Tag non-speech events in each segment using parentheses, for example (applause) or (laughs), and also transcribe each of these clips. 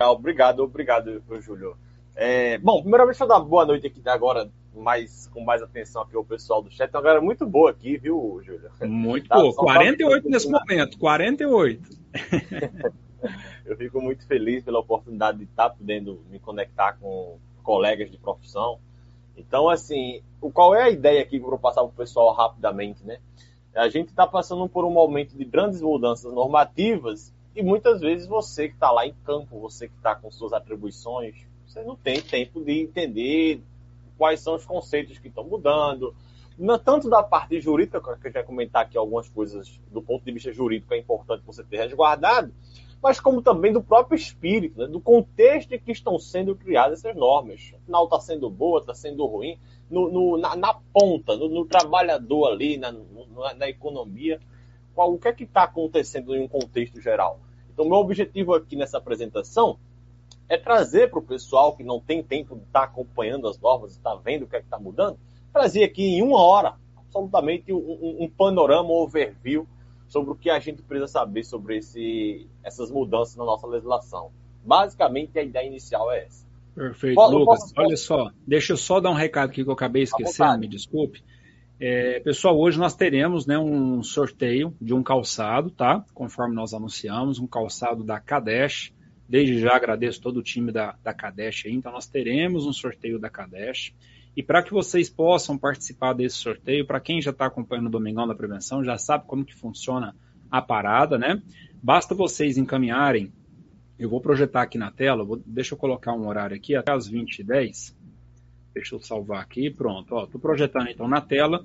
Obrigado, obrigado, Júlio. É, bom, primeiramente, deixa eu dar boa noite aqui agora, mais, com mais atenção aqui ao pessoal do chat. Então, galera, muito boa aqui, viu, Júlio? Muito tá, boa. 48 nesse momento, 48. (laughs) eu fico muito feliz pela oportunidade de estar podendo me conectar com colegas de profissão. Então, assim, o, qual é a ideia aqui que eu vou passar para o pessoal rapidamente, né? A gente está passando por um momento de grandes mudanças normativas e muitas vezes você que está lá em campo, você que está com suas atribuições, você não tem tempo de entender quais são os conceitos que estão mudando. Não, tanto da parte jurídica, que a gente vai comentar aqui algumas coisas do ponto de vista jurídico é importante você ter resguardado, mas como também do próprio espírito, né, do contexto em que estão sendo criadas essas normas. Afinal, está sendo boa, está sendo ruim, no, no, na, na, ponta, no, no, trabalhador ali, na, na economia, qual, o que é que está acontecendo em um contexto geral. Então, meu objetivo aqui nessa apresentação é trazer para o pessoal que não tem tempo de estar tá acompanhando as normas, está vendo o que é que está mudando, trazer aqui em uma hora, absolutamente um, um, um, panorama, um overview sobre o que a gente precisa saber sobre esse, essas mudanças na nossa legislação. Basicamente, a ideia inicial é essa. Perfeito, Lucas. Posso, olha só, deixa eu só dar um recado aqui que eu acabei esquecendo, me desculpe. É, pessoal, hoje nós teremos né, um sorteio de um calçado, tá? Conforme nós anunciamos, um calçado da Kadesh. Desde já agradeço todo o time da, da Kadesh aí. Então, nós teremos um sorteio da Kadesh. E para que vocês possam participar desse sorteio, para quem já está acompanhando o Domingão da Prevenção, já sabe como que funciona a parada, né? Basta vocês encaminharem, eu vou projetar aqui na tela, vou, deixa eu colocar um horário aqui, até as 20h10. Deixa eu salvar aqui, pronto. Estou projetando então na tela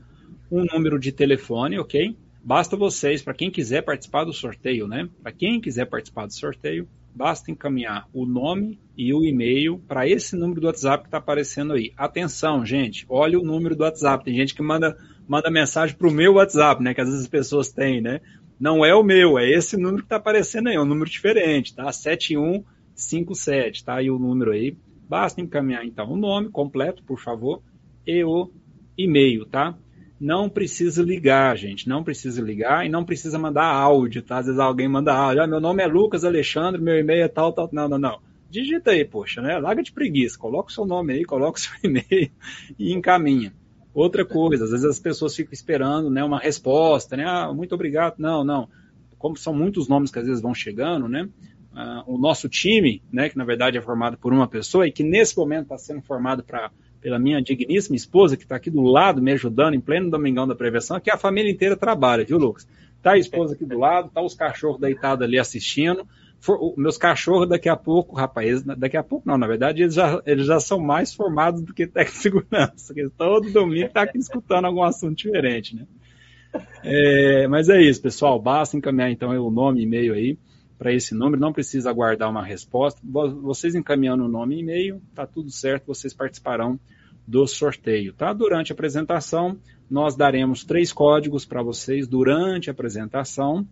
um número de telefone, ok? Basta vocês, para quem quiser participar do sorteio, né? Para quem quiser participar do sorteio, basta encaminhar o nome e o e-mail para esse número do WhatsApp que está aparecendo aí. Atenção, gente, olha o número do WhatsApp. Tem gente que manda, manda mensagem para o meu WhatsApp, né? Que às vezes as pessoas têm, né? Não é o meu, é esse número que está aparecendo aí, é um número diferente, tá? 7157, tá? aí o número aí. Basta encaminhar então o nome completo, por favor, e o e-mail, tá? não precisa ligar, gente. Não precisa ligar e não precisa mandar áudio, tá? Às vezes alguém manda áudio. Ah, meu nome é Lucas Alexandre, meu e-mail é tal, tal. Não, não, não. Digita aí, poxa, né? Larga de preguiça. Coloca o seu nome aí, coloca o seu (laughs) e-mail e encaminha. Outra coisa, às vezes as pessoas ficam esperando né, uma resposta, né? Ah, muito obrigado. Não, não. Como são muitos nomes que às vezes vão chegando, né? Uh, o nosso time, né, que na verdade é formado por uma pessoa e que nesse momento está sendo formado para pela minha digníssima esposa, que está aqui do lado me ajudando em pleno Domingão da Prevenção, que a família inteira trabalha, viu, Lucas? Tá a esposa aqui do lado, tá os cachorros deitados ali assistindo. For, meus cachorros daqui a pouco, rapaz, daqui a pouco não, na verdade, eles já, eles já são mais formados do que técnico de segurança. Todo domingo tá aqui escutando algum assunto diferente, né? É, mas é isso, pessoal. Basta encaminhar então o nome e-mail aí para esse número, não precisa aguardar uma resposta. Vocês encaminhando o nome e e-mail, tá tudo certo, vocês participarão do sorteio, tá? Durante a apresentação, nós daremos três códigos para vocês durante a apresentação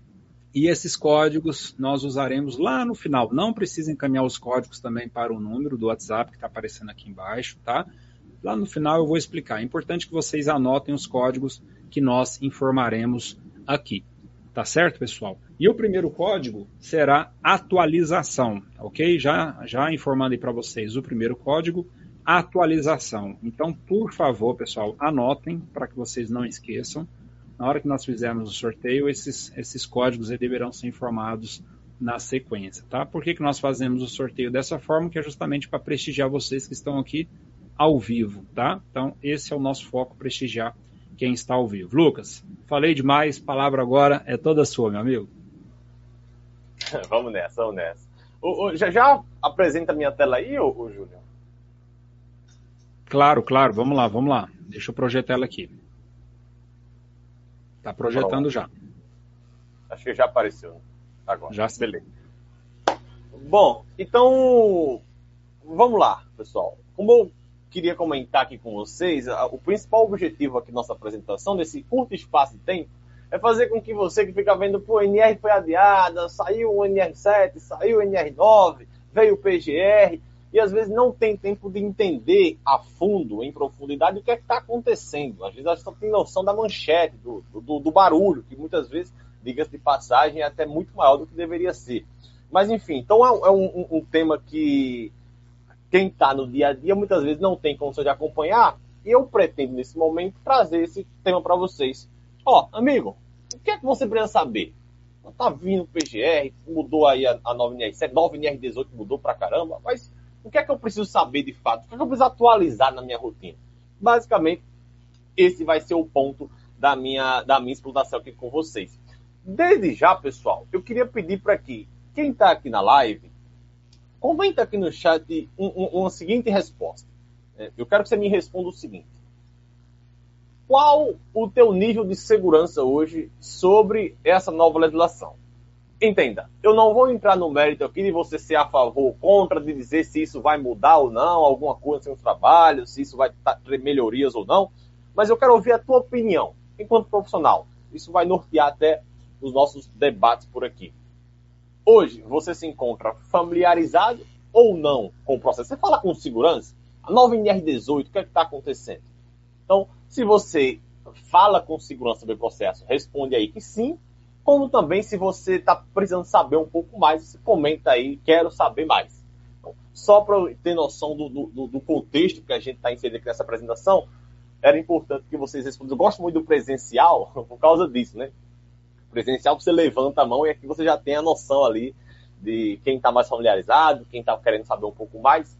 e esses códigos nós usaremos lá no final. Não precisa encaminhar os códigos também para o número do WhatsApp que está aparecendo aqui embaixo, tá? Lá no final eu vou explicar. É importante que vocês anotem os códigos que nós informaremos aqui. Tá certo, pessoal? E o primeiro código será atualização, ok? Já, já informando aí para vocês o primeiro código atualização. Então, por favor, pessoal, anotem para que vocês não esqueçam. Na hora que nós fizermos o sorteio, esses, esses códigos deverão ser informados na sequência, tá? Por que, que nós fazemos o sorteio dessa forma? Que é justamente para prestigiar vocês que estão aqui ao vivo, tá? Então, esse é o nosso foco, prestigiar quem está ao vivo. Lucas, falei demais, palavra agora é toda sua, meu amigo. (laughs) vamos nessa, vamos nessa. O, o, já, já apresenta a minha tela aí, ô, ô Júlio? Claro, claro. Vamos lá, vamos lá. Deixa eu projetar ela aqui. Tá projetando já. Acho que já apareceu. Agora. Já Beleza. Bom, então vamos lá, pessoal. Como queria comentar aqui com vocês, o principal objetivo aqui da nossa apresentação, desse curto espaço de tempo, é fazer com que você que fica vendo, pô, NR foi adiada, saiu o NR7, saiu o NR9, veio o PGR, e às vezes não tem tempo de entender a fundo, em profundidade, o que é que está acontecendo. Às vezes a gente só tem noção da manchete, do, do, do barulho, que muitas vezes, diga-se de passagem, é até muito maior do que deveria ser. Mas, enfim, então é, é um, um, tema que quem está no dia a dia muitas vezes não tem condição de acompanhar. E eu pretendo, nesse momento, trazer esse tema para vocês. Ó, amigo, o que é que você precisa saber? Tá vindo o PGR, mudou aí a, a 9NR7, 9NR18 mudou pra caramba, mas o que é que eu preciso saber de fato? O que é que eu preciso atualizar na minha rotina? Basicamente, esse vai ser o ponto da minha, da minha exploração aqui com vocês. Desde já, pessoal, eu queria pedir para que quem está aqui na live, comenta aqui no chat um, um, uma seguinte resposta. É, eu quero que você me responda o seguinte. Qual o teu nível de segurança hoje sobre essa nova legislação? Entenda, eu não vou entrar no mérito aqui de você ser a favor ou contra, de dizer se isso vai mudar ou não, alguma coisa no trabalho, se isso vai ter melhorias ou não, mas eu quero ouvir a tua opinião, enquanto profissional. Isso vai nortear até os nossos debates por aqui. Hoje, você se encontra familiarizado ou não com o processo? Você fala com segurança? A nova NR18, o que é está acontecendo? Então, se você fala com segurança sobre o processo, responde aí que sim. Como também, se você está precisando saber um pouco mais, comenta aí, quero saber mais. Então, só para ter noção do, do, do, contexto que a gente está inserindo aqui nessa apresentação, era importante que vocês respondam. Eu gosto muito do presencial (laughs) por causa disso, né? Presencial você levanta a mão e aqui você já tem a noção ali de quem está mais familiarizado, quem está querendo saber um pouco mais.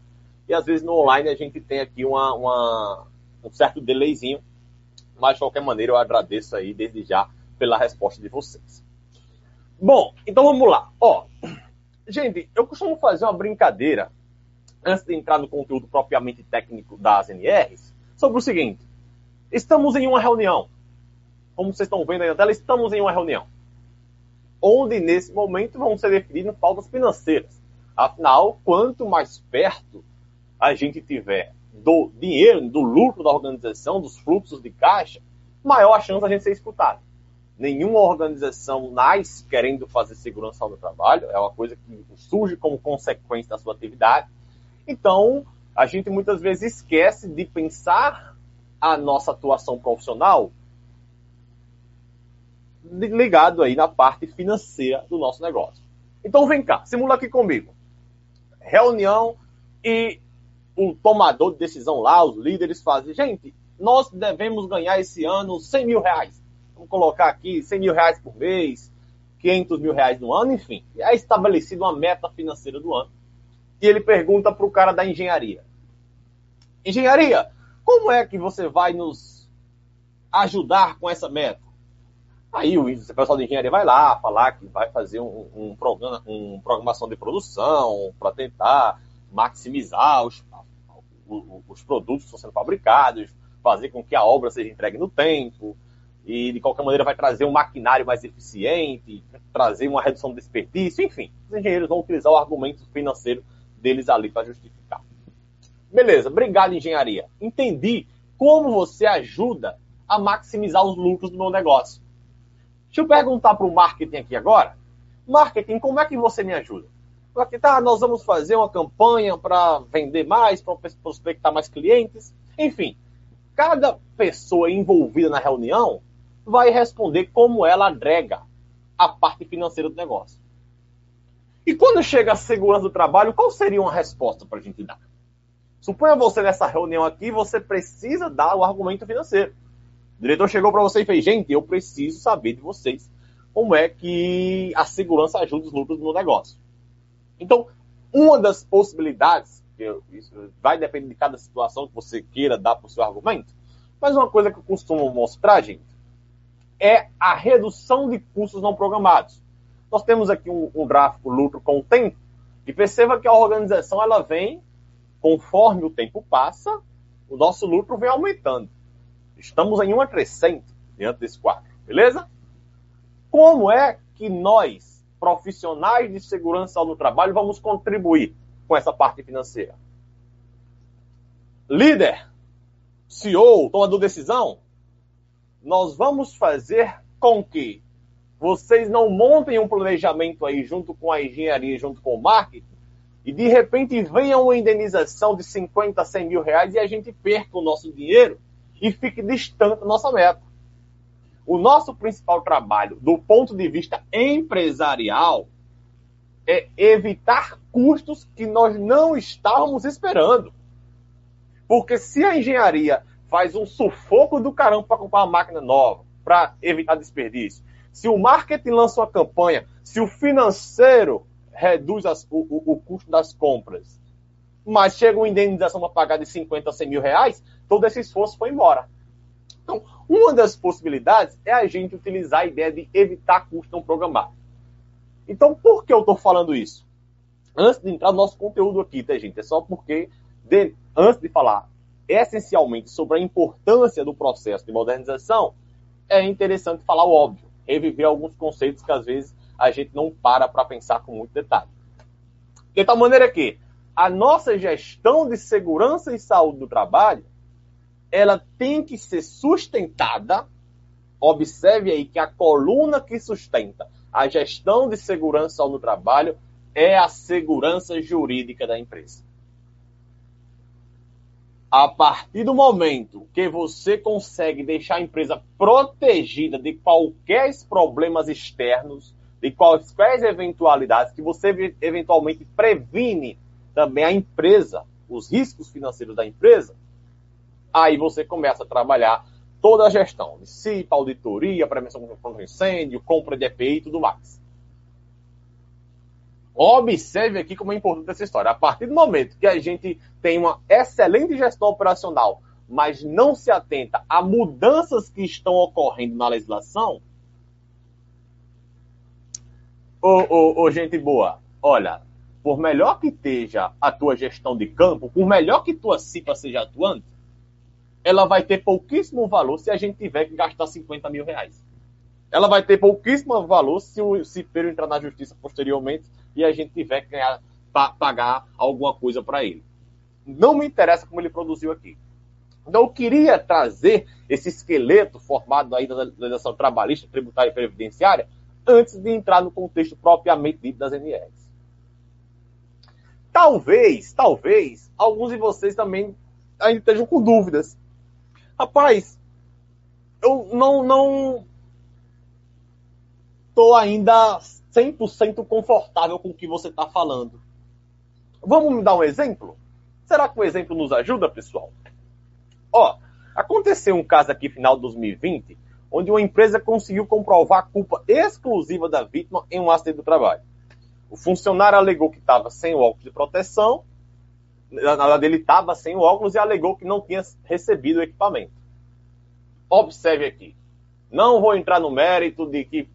E às vezes no online a gente tem aqui uma, uma, um certo delayzinho, mas de qualquer maneira eu agradeço aí desde já pela resposta de vocês. Bom, então vamos lá. Ó, gente, eu costumo fazer uma brincadeira antes de entrar no conteúdo propriamente técnico das NRs sobre o seguinte: estamos em uma reunião como vocês estão vendo aí na tela, estamos em uma reunião. Onde, nesse momento, vão ser definidas pautas financeiras. Afinal, quanto mais perto a gente tiver do dinheiro, do lucro da organização, dos fluxos de caixa, maior a chance a gente ser escutado. Nenhuma organização nasce querendo fazer segurança no trabalho, é uma coisa que surge como consequência da sua atividade. Então, a gente muitas vezes esquece de pensar a nossa atuação profissional ligado aí na parte financeira do nosso negócio. Então vem cá, simula aqui comigo. Reunião e o tomador de decisão lá, os líderes fazem, gente, nós devemos ganhar esse ano 100 mil reais. Vamos colocar aqui 100 mil reais por mês, 500 mil reais no ano, enfim. É estabelecida uma meta financeira do ano. E ele pergunta para o cara da engenharia: Engenharia, como é que você vai nos ajudar com essa meta? Aí o pessoal de engenharia vai lá falar que vai fazer um, um programa, um programação de produção para tentar maximizar os, os produtos que estão sendo fabricados, fazer com que a obra seja entregue no tempo, e de qualquer maneira vai trazer um maquinário mais eficiente, trazer uma redução do desperdício, enfim, os engenheiros vão utilizar o argumento financeiro deles ali para justificar. Beleza, obrigado engenharia. Entendi como você ajuda a maximizar os lucros do meu negócio. Deixa eu perguntar para o marketing aqui agora. Marketing, como é que você me ajuda? Porque tá, nós vamos fazer uma campanha para vender mais, para prospectar mais clientes. Enfim, cada pessoa envolvida na reunião vai responder como ela agrega a parte financeira do negócio. E quando chega a segurança do trabalho, qual seria uma resposta para a gente dar? Suponha você nessa reunião aqui, você precisa dar o argumento financeiro. O diretor chegou para você e fez: gente, eu preciso saber de vocês como é que a segurança ajuda os lucros no negócio. Então, uma das possibilidades, isso vai depender de cada situação que você queira dar para o seu argumento, mas uma coisa que eu costumo mostrar, gente, é a redução de custos não programados. Nós temos aqui um, um gráfico lucro com o tempo, e perceba que a organização ela vem, conforme o tempo passa, o nosso lucro vem aumentando. Estamos em uma crescente diante desse quadro, beleza? Como é que nós, profissionais de segurança no trabalho, vamos contribuir com essa parte financeira? Líder, CEO, tomador de decisão, nós vamos fazer com que vocês não montem um planejamento aí junto com a engenharia, junto com o marketing, e de repente venha uma indenização de 50, 100 mil reais e a gente perca o nosso dinheiro e fique distante da nossa meta. O nosso principal trabalho, do ponto de vista empresarial, é evitar custos que nós não estávamos esperando. Porque se a engenharia faz um sufoco do caramba para comprar uma máquina nova, para evitar desperdício, se o marketing lança uma campanha, se o financeiro reduz as, o, o, o, custo das compras, mas chega uma indenização para pagar de 50 a 100 mil reais, todo esse esforço foi embora. Então, uma das possibilidades é a gente utilizar a ideia de evitar custo não programado. Então, por que eu estou falando isso? Antes de entrar no nosso conteúdo aqui, tá, gente? É só porque, de, antes de falar essencialmente sobre a importância do processo de modernização, é interessante falar o óbvio, reviver alguns conceitos que às vezes a gente não para para pensar com muito detalhe. De tal maneira que a nossa gestão de segurança e saúde do trabalho, ela tem que ser sustentada. Observe aí que a coluna que sustenta a gestão de segurança no trabalho é a segurança jurídica da empresa. A partir do momento que você consegue deixar a empresa protegida de qualquer problemas externos, de quaisquer eventualidades, que você eventualmente previne também a empresa, os riscos financeiros da empresa, aí você começa a trabalhar toda a gestão de CIPA, auditoria, prevenção contra incêndio, compra de EPI e tudo mais. Observe aqui como é importante essa história. A partir do momento que a gente tem uma excelente gestão operacional, mas não se atenta a mudanças que estão ocorrendo na legislação, ô, ô, ô gente boa, olha, por melhor que esteja a tua gestão de campo, por melhor que tua CIPA seja atuante, ela vai ter pouquíssimo valor se a gente tiver que gastar 50 mil reais. Ela vai ter pouquíssimo valor se o cipeiro entrar na justiça posteriormente e a gente tiver que ganhar, pagar alguma coisa para ele. Não me interessa como ele produziu aqui. Então, eu queria trazer esse esqueleto formado aí da legislação trabalhista, tributária e previdenciária antes de entrar no contexto propriamente dito das NRs. Talvez, talvez, alguns de vocês também ainda estejam com dúvidas rapaz, eu não não tô ainda 100% confortável com o que você está falando. Vamos me dar um exemplo? Será que o exemplo nos ajuda, pessoal? Ó, aconteceu um caso aqui final de 2020, onde uma empresa conseguiu comprovar a culpa exclusiva da vítima em um acidente do trabalho. O funcionário alegou que estava sem o óculos de proteção na verdade, ele estava sem o óculos e alegou que não tinha recebido o equipamento. Observe aqui. Não vou entrar no mérito de que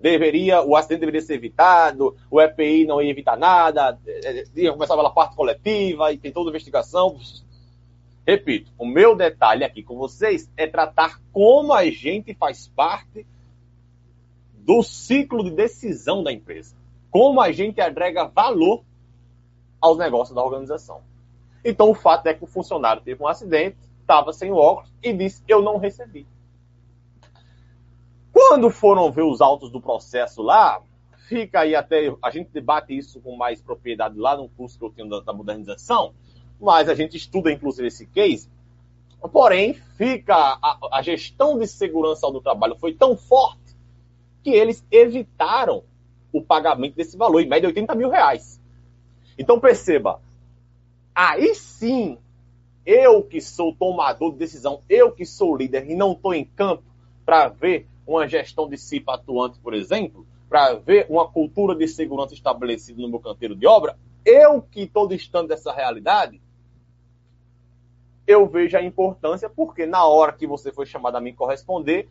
deveria, o acidente deveria ser evitado, o EPI não ia evitar nada, é, é, ia começar pela parte coletiva e tem toda a investigação. Repito, o meu detalhe aqui com vocês é tratar como a gente faz parte do ciclo de decisão da empresa. Como a gente agrega valor aos negócios da organização. Então, o fato é que o funcionário teve um acidente, estava sem óculos e disse: Eu não recebi. Quando foram ver os autos do processo lá, fica aí até. A gente debate isso com mais propriedade lá no curso que eu tenho da, da modernização, mas a gente estuda inclusive esse case. Porém, fica a, a gestão de segurança do trabalho foi tão forte que eles evitaram o pagamento desse valor, em média 80 mil reais. Então perceba, aí sim, eu que sou tomador de decisão, eu que sou líder e não estou em campo para ver uma gestão de CIPA atuante, por exemplo, para ver uma cultura de segurança estabelecida no meu canteiro de obra, eu que estou distante dessa realidade, eu vejo a importância, porque na hora que você foi chamado a mim corresponder,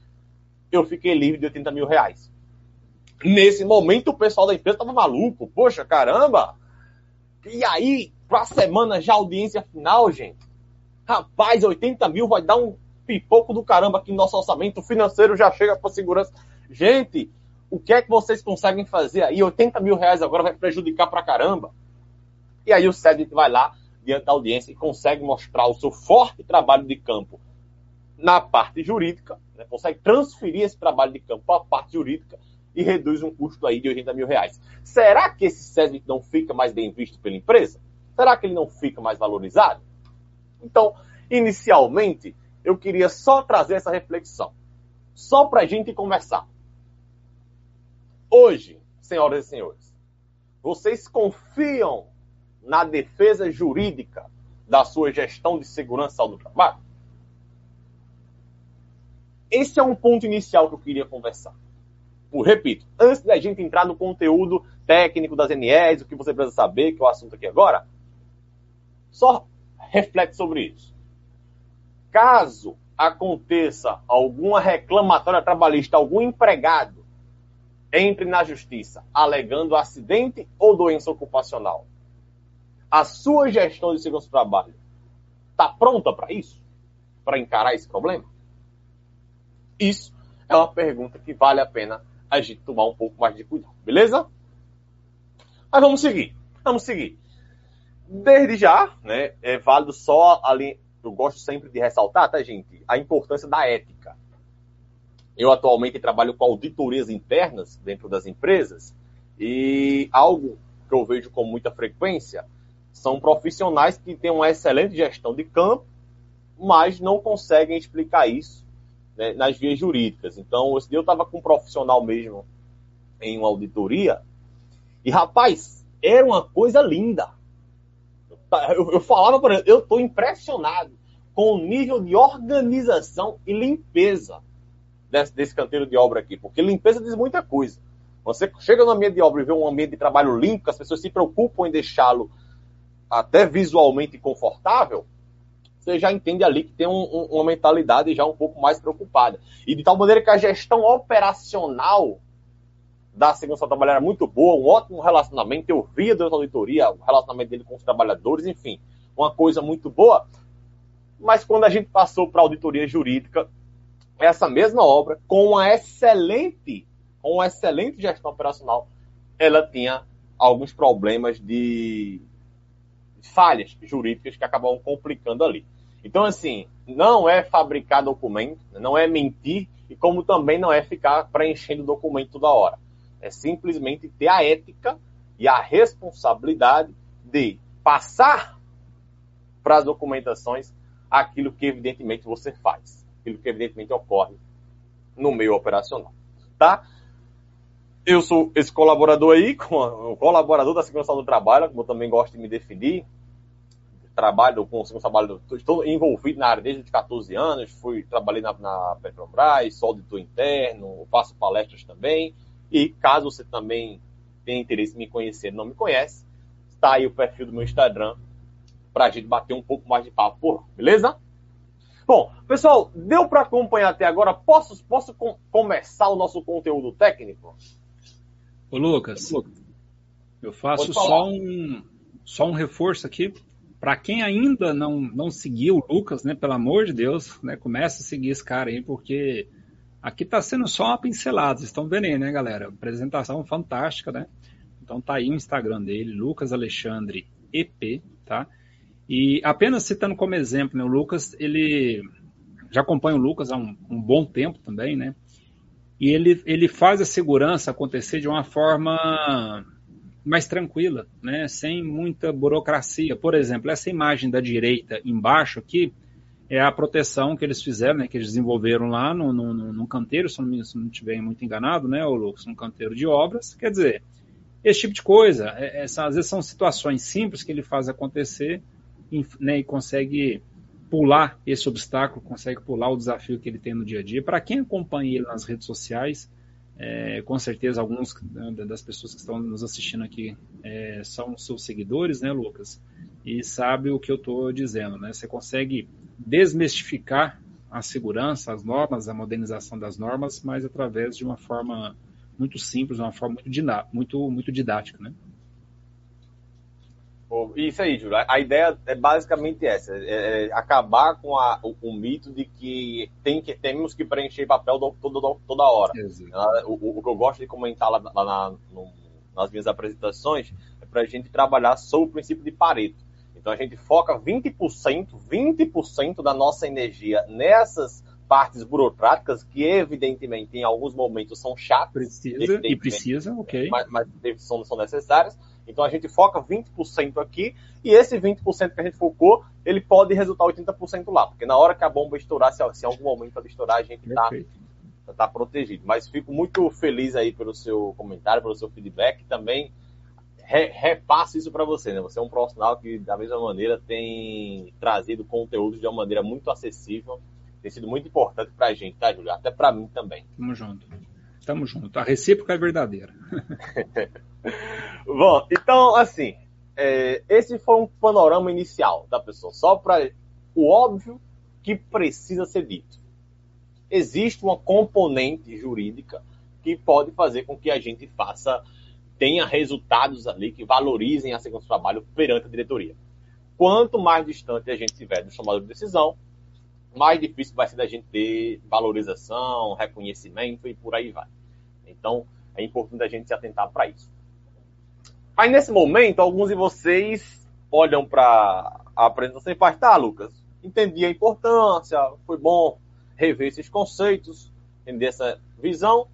eu fiquei livre de 80 mil reais. Nesse momento, o pessoal da empresa estava maluco. Poxa, caramba, e aí, pra semana já audiência final, gente. Rapaz, 80 mil vai dar um pipoco do caramba aqui no nosso orçamento. Financeiro já chega para segurança. Gente, o que é que vocês conseguem fazer aí? 80 mil reais agora vai prejudicar pra caramba. E aí o SEDIT vai lá, diante da audiência, e consegue mostrar o seu forte trabalho de campo na parte jurídica, né? consegue transferir esse trabalho de campo para a parte jurídica e reduz um custo aí de 80 mil reais. Será que esse SESMIT não fica mais bem visto pela empresa? Será que ele não fica mais valorizado? Então, inicialmente, eu queria só trazer essa reflexão, só para a gente conversar. Hoje, senhoras e senhores, Vocês confiam na defesa jurídica da sua gestão de segurança do trabalho? Esse é um ponto inicial que eu queria conversar. Por, repito, antes da gente entrar no conteúdo técnico das NEs, o que você precisa saber, que é o assunto aqui agora, só reflete sobre isso. Caso aconteça alguma reclamatória trabalhista, algum empregado entre na justiça alegando acidente ou doença ocupacional, a sua gestão de segurança do trabalho está pronta para isso? Para encarar esse problema? Isso é uma pergunta que vale a pena a gente tomar um pouco mais de cuidado, beleza? Mas vamos seguir, vamos seguir. Desde já, né, é válido só ali, eu gosto sempre de ressaltar, tá, gente, a importância da ética. Eu atualmente trabalho com auditorias internas dentro das empresas e algo que eu vejo com muita frequência são profissionais que têm uma excelente gestão de campo, mas não conseguem explicar isso né, nas vias jurídicas. Então, esse dia eu estava com um profissional mesmo em uma auditoria e, rapaz, era uma coisa linda. Eu, eu falava para ele, eu estou impressionado com o nível de organização e limpeza desse, desse canteiro de obra aqui, porque limpeza diz muita coisa. Você chega no ambiente de obra e vê um ambiente de trabalho limpo, as pessoas se preocupam em deixá-lo até visualmente confortável, você já entende ali que tem um, um, uma mentalidade já um pouco mais preocupada. E de tal maneira que a gestão operacional da segurança do trabalho era muito boa, um ótimo relacionamento. Eu via durante a auditoria o relacionamento dele com os trabalhadores, enfim, uma coisa muito boa. Mas quando a gente passou para a auditoria jurídica, essa mesma obra, com uma excelente, com uma excelente gestão operacional, ela tinha alguns problemas de falhas jurídicas que acabavam complicando ali. Então, assim, não é fabricar documento, não é mentir, e como também não é ficar preenchendo documento toda hora. É simplesmente ter a ética e a responsabilidade de passar para as documentações aquilo que evidentemente você faz, aquilo que evidentemente ocorre no meio operacional, tá? Eu sou esse colaborador aí, (laughs) o colaborador da segurança do trabalho, como eu também gosto de me definir, trabalho com o trabalho, estou envolvido na área desde os 14 anos, fui, trabalhei na, na Petrobras, sou auditor interno, faço palestras também, e caso você também tenha interesse em me conhecer não me conhece, está aí o perfil do meu Instagram para a gente bater um pouco mais de papo por beleza? Bom, pessoal, deu para acompanhar até agora? Posso, posso com, começar o nosso conteúdo técnico? Ô Lucas, eu faço só um, só um reforço aqui para quem ainda não, não seguiu o Lucas, né, pelo amor de Deus, né, começa a seguir esse cara aí, porque aqui está sendo só uma pincelada, vocês estão vendo aí, né, galera? Apresentação fantástica, né? Então tá aí o Instagram dele, Lucas Alexandre EP, tá? E apenas citando como exemplo, né, o Lucas, ele já acompanha o Lucas há um, um bom tempo também, né? E ele, ele faz a segurança acontecer de uma forma mais tranquila, né? sem muita burocracia. Por exemplo, essa imagem da direita embaixo aqui é a proteção que eles fizeram, né? que eles desenvolveram lá no, no, no canteiro, se não, não estiver muito enganado, né, Lucas, no canteiro de obras. Quer dizer, esse tipo de coisa, é, é, às vezes são situações simples que ele faz acontecer né, e consegue pular esse obstáculo, consegue pular o desafio que ele tem no dia a dia. Para quem acompanha ele nas redes sociais, é, com certeza, alguns né, das pessoas que estão nos assistindo aqui é, são seus seguidores, né, Lucas? E sabe o que eu estou dizendo, né? Você consegue desmistificar a segurança, as normas, a modernização das normas, mas através de uma forma muito simples, uma forma muito, muito, muito didática, né? Isso aí, Júlio. A ideia é basicamente essa: é, é acabar com a, o, o, mito de que, tem que temos que preencher papel do, toda, toda hora. O, o, que eu gosto de comentar lá, lá na, no, nas minhas apresentações é para a gente trabalhar sobre o princípio de Pareto. Então a gente foca 20%, 20% da nossa energia nessas partes burocráticas que evidentemente em alguns momentos são chatas. Precisa e precisa, ok. Mas, mas são, são necessárias então a gente foca 20% aqui e esse 20% que a gente focou, ele pode resultar 80% lá, porque na hora que a bomba estourar, se, em algum momento ela estourar, a gente está tá protegido. Mas fico muito feliz aí pelo seu comentário, pelo seu feedback também. re, repasso isso para você, né? Você é um profissional que, da mesma maneira, tem trazido conteúdo de uma maneira muito acessível. Tem sido muito importante para a gente, tá, Júlio? Até para mim também. Tamo junto. Tamo junto. A recíproca é verdadeira. (laughs) Bom, então, assim, é, esse foi um panorama inicial da pessoa, só para o óbvio que precisa ser dito. Existe uma componente jurídica que pode fazer com que a gente faça tenha resultados ali que valorizem a segurança do trabalho perante a diretoria. Quanto mais distante a gente estiver do chamado de decisão, mais difícil vai ser da gente ter valorização, reconhecimento e por aí vai. Então, é importante a gente se atentar para isso. Aí, nesse momento, alguns de vocês olham para a apresentação e falam, tá, Lucas, entendi a importância, foi bom rever esses conceitos, entender essa visão,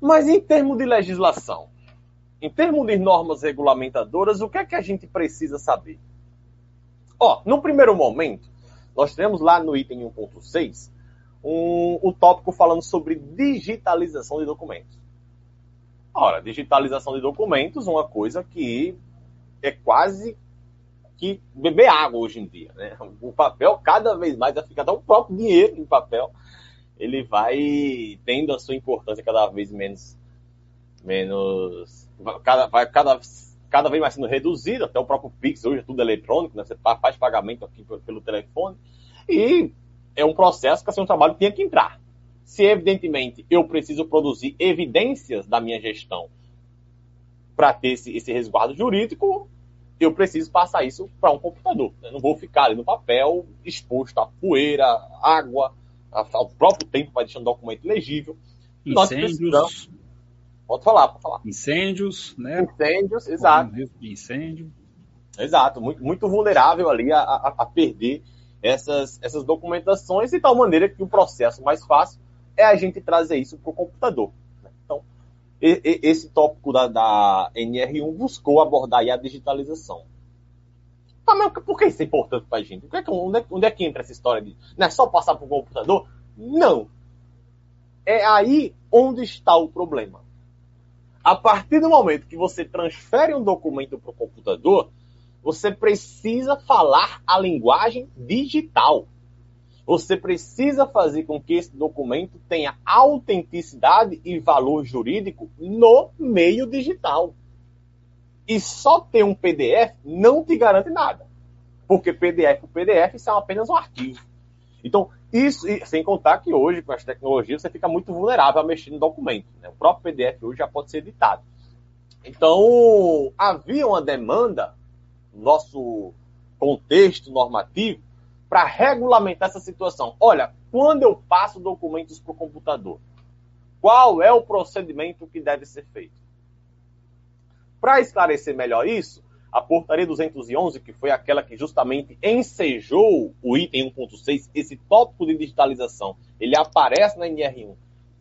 mas em termos de legislação, em termos de normas regulamentadoras, o que é que a gente precisa saber? Ó, no primeiro momento, nós temos lá no item 1.6 um, o tópico falando sobre digitalização de documentos. Ora, digitalização de documentos, uma coisa que é quase que beber água hoje em dia. Né? O papel cada vez mais vai ficar até o próprio dinheiro em papel. Ele vai tendo a sua importância cada vez menos menos cada, vai cada, cada vez mais sendo reduzido, até o próprio Pix hoje é tudo eletrônico, né? você faz pagamento aqui pelo telefone, e é um processo que assim, um trabalho tem que entrar. Se, evidentemente, eu preciso produzir evidências da minha gestão para ter esse, esse resguardo jurídico, eu preciso passar isso para um computador. Eu não vou ficar ali no papel exposto a poeira, água, ao próprio tempo vai deixando o documento legível. Incêndios. Pode falar, pode falar. Incêndios, né? Incêndios, exato. incêndio. Exato, muito, muito vulnerável ali a, a, a, perder essas, essas documentações, de tal maneira que o processo mais fácil é a gente trazer isso para o computador. Né? Então, e, e, esse tópico da, da, NR1 buscou abordar a digitalização. Tá, mas por que isso é importante para a gente? Onde, é, onde é que entra essa história de não é só passar para o computador? Não. É aí onde está o problema. A partir do momento que você transfere um documento para o computador, você precisa falar a linguagem digital. Você precisa fazer com que esse documento tenha autenticidade e valor jurídico no meio digital. E só ter um PDF não te garante nada. Porque PDF por PDF são apenas um arquivo. Então, isso, sem contar que hoje, com as tecnologias, você fica muito vulnerável a mexer no documento. Né? O próprio PDF hoje já pode ser editado. Então, havia uma demanda no nosso contexto normativo para regulamentar essa situação. Olha, quando eu passo documentos para o computador, qual é o procedimento que deve ser feito? Para esclarecer melhor isso, a portaria 211, que foi aquela que justamente ensejou o item 1.6, esse tópico de digitalização, ele aparece na NR1,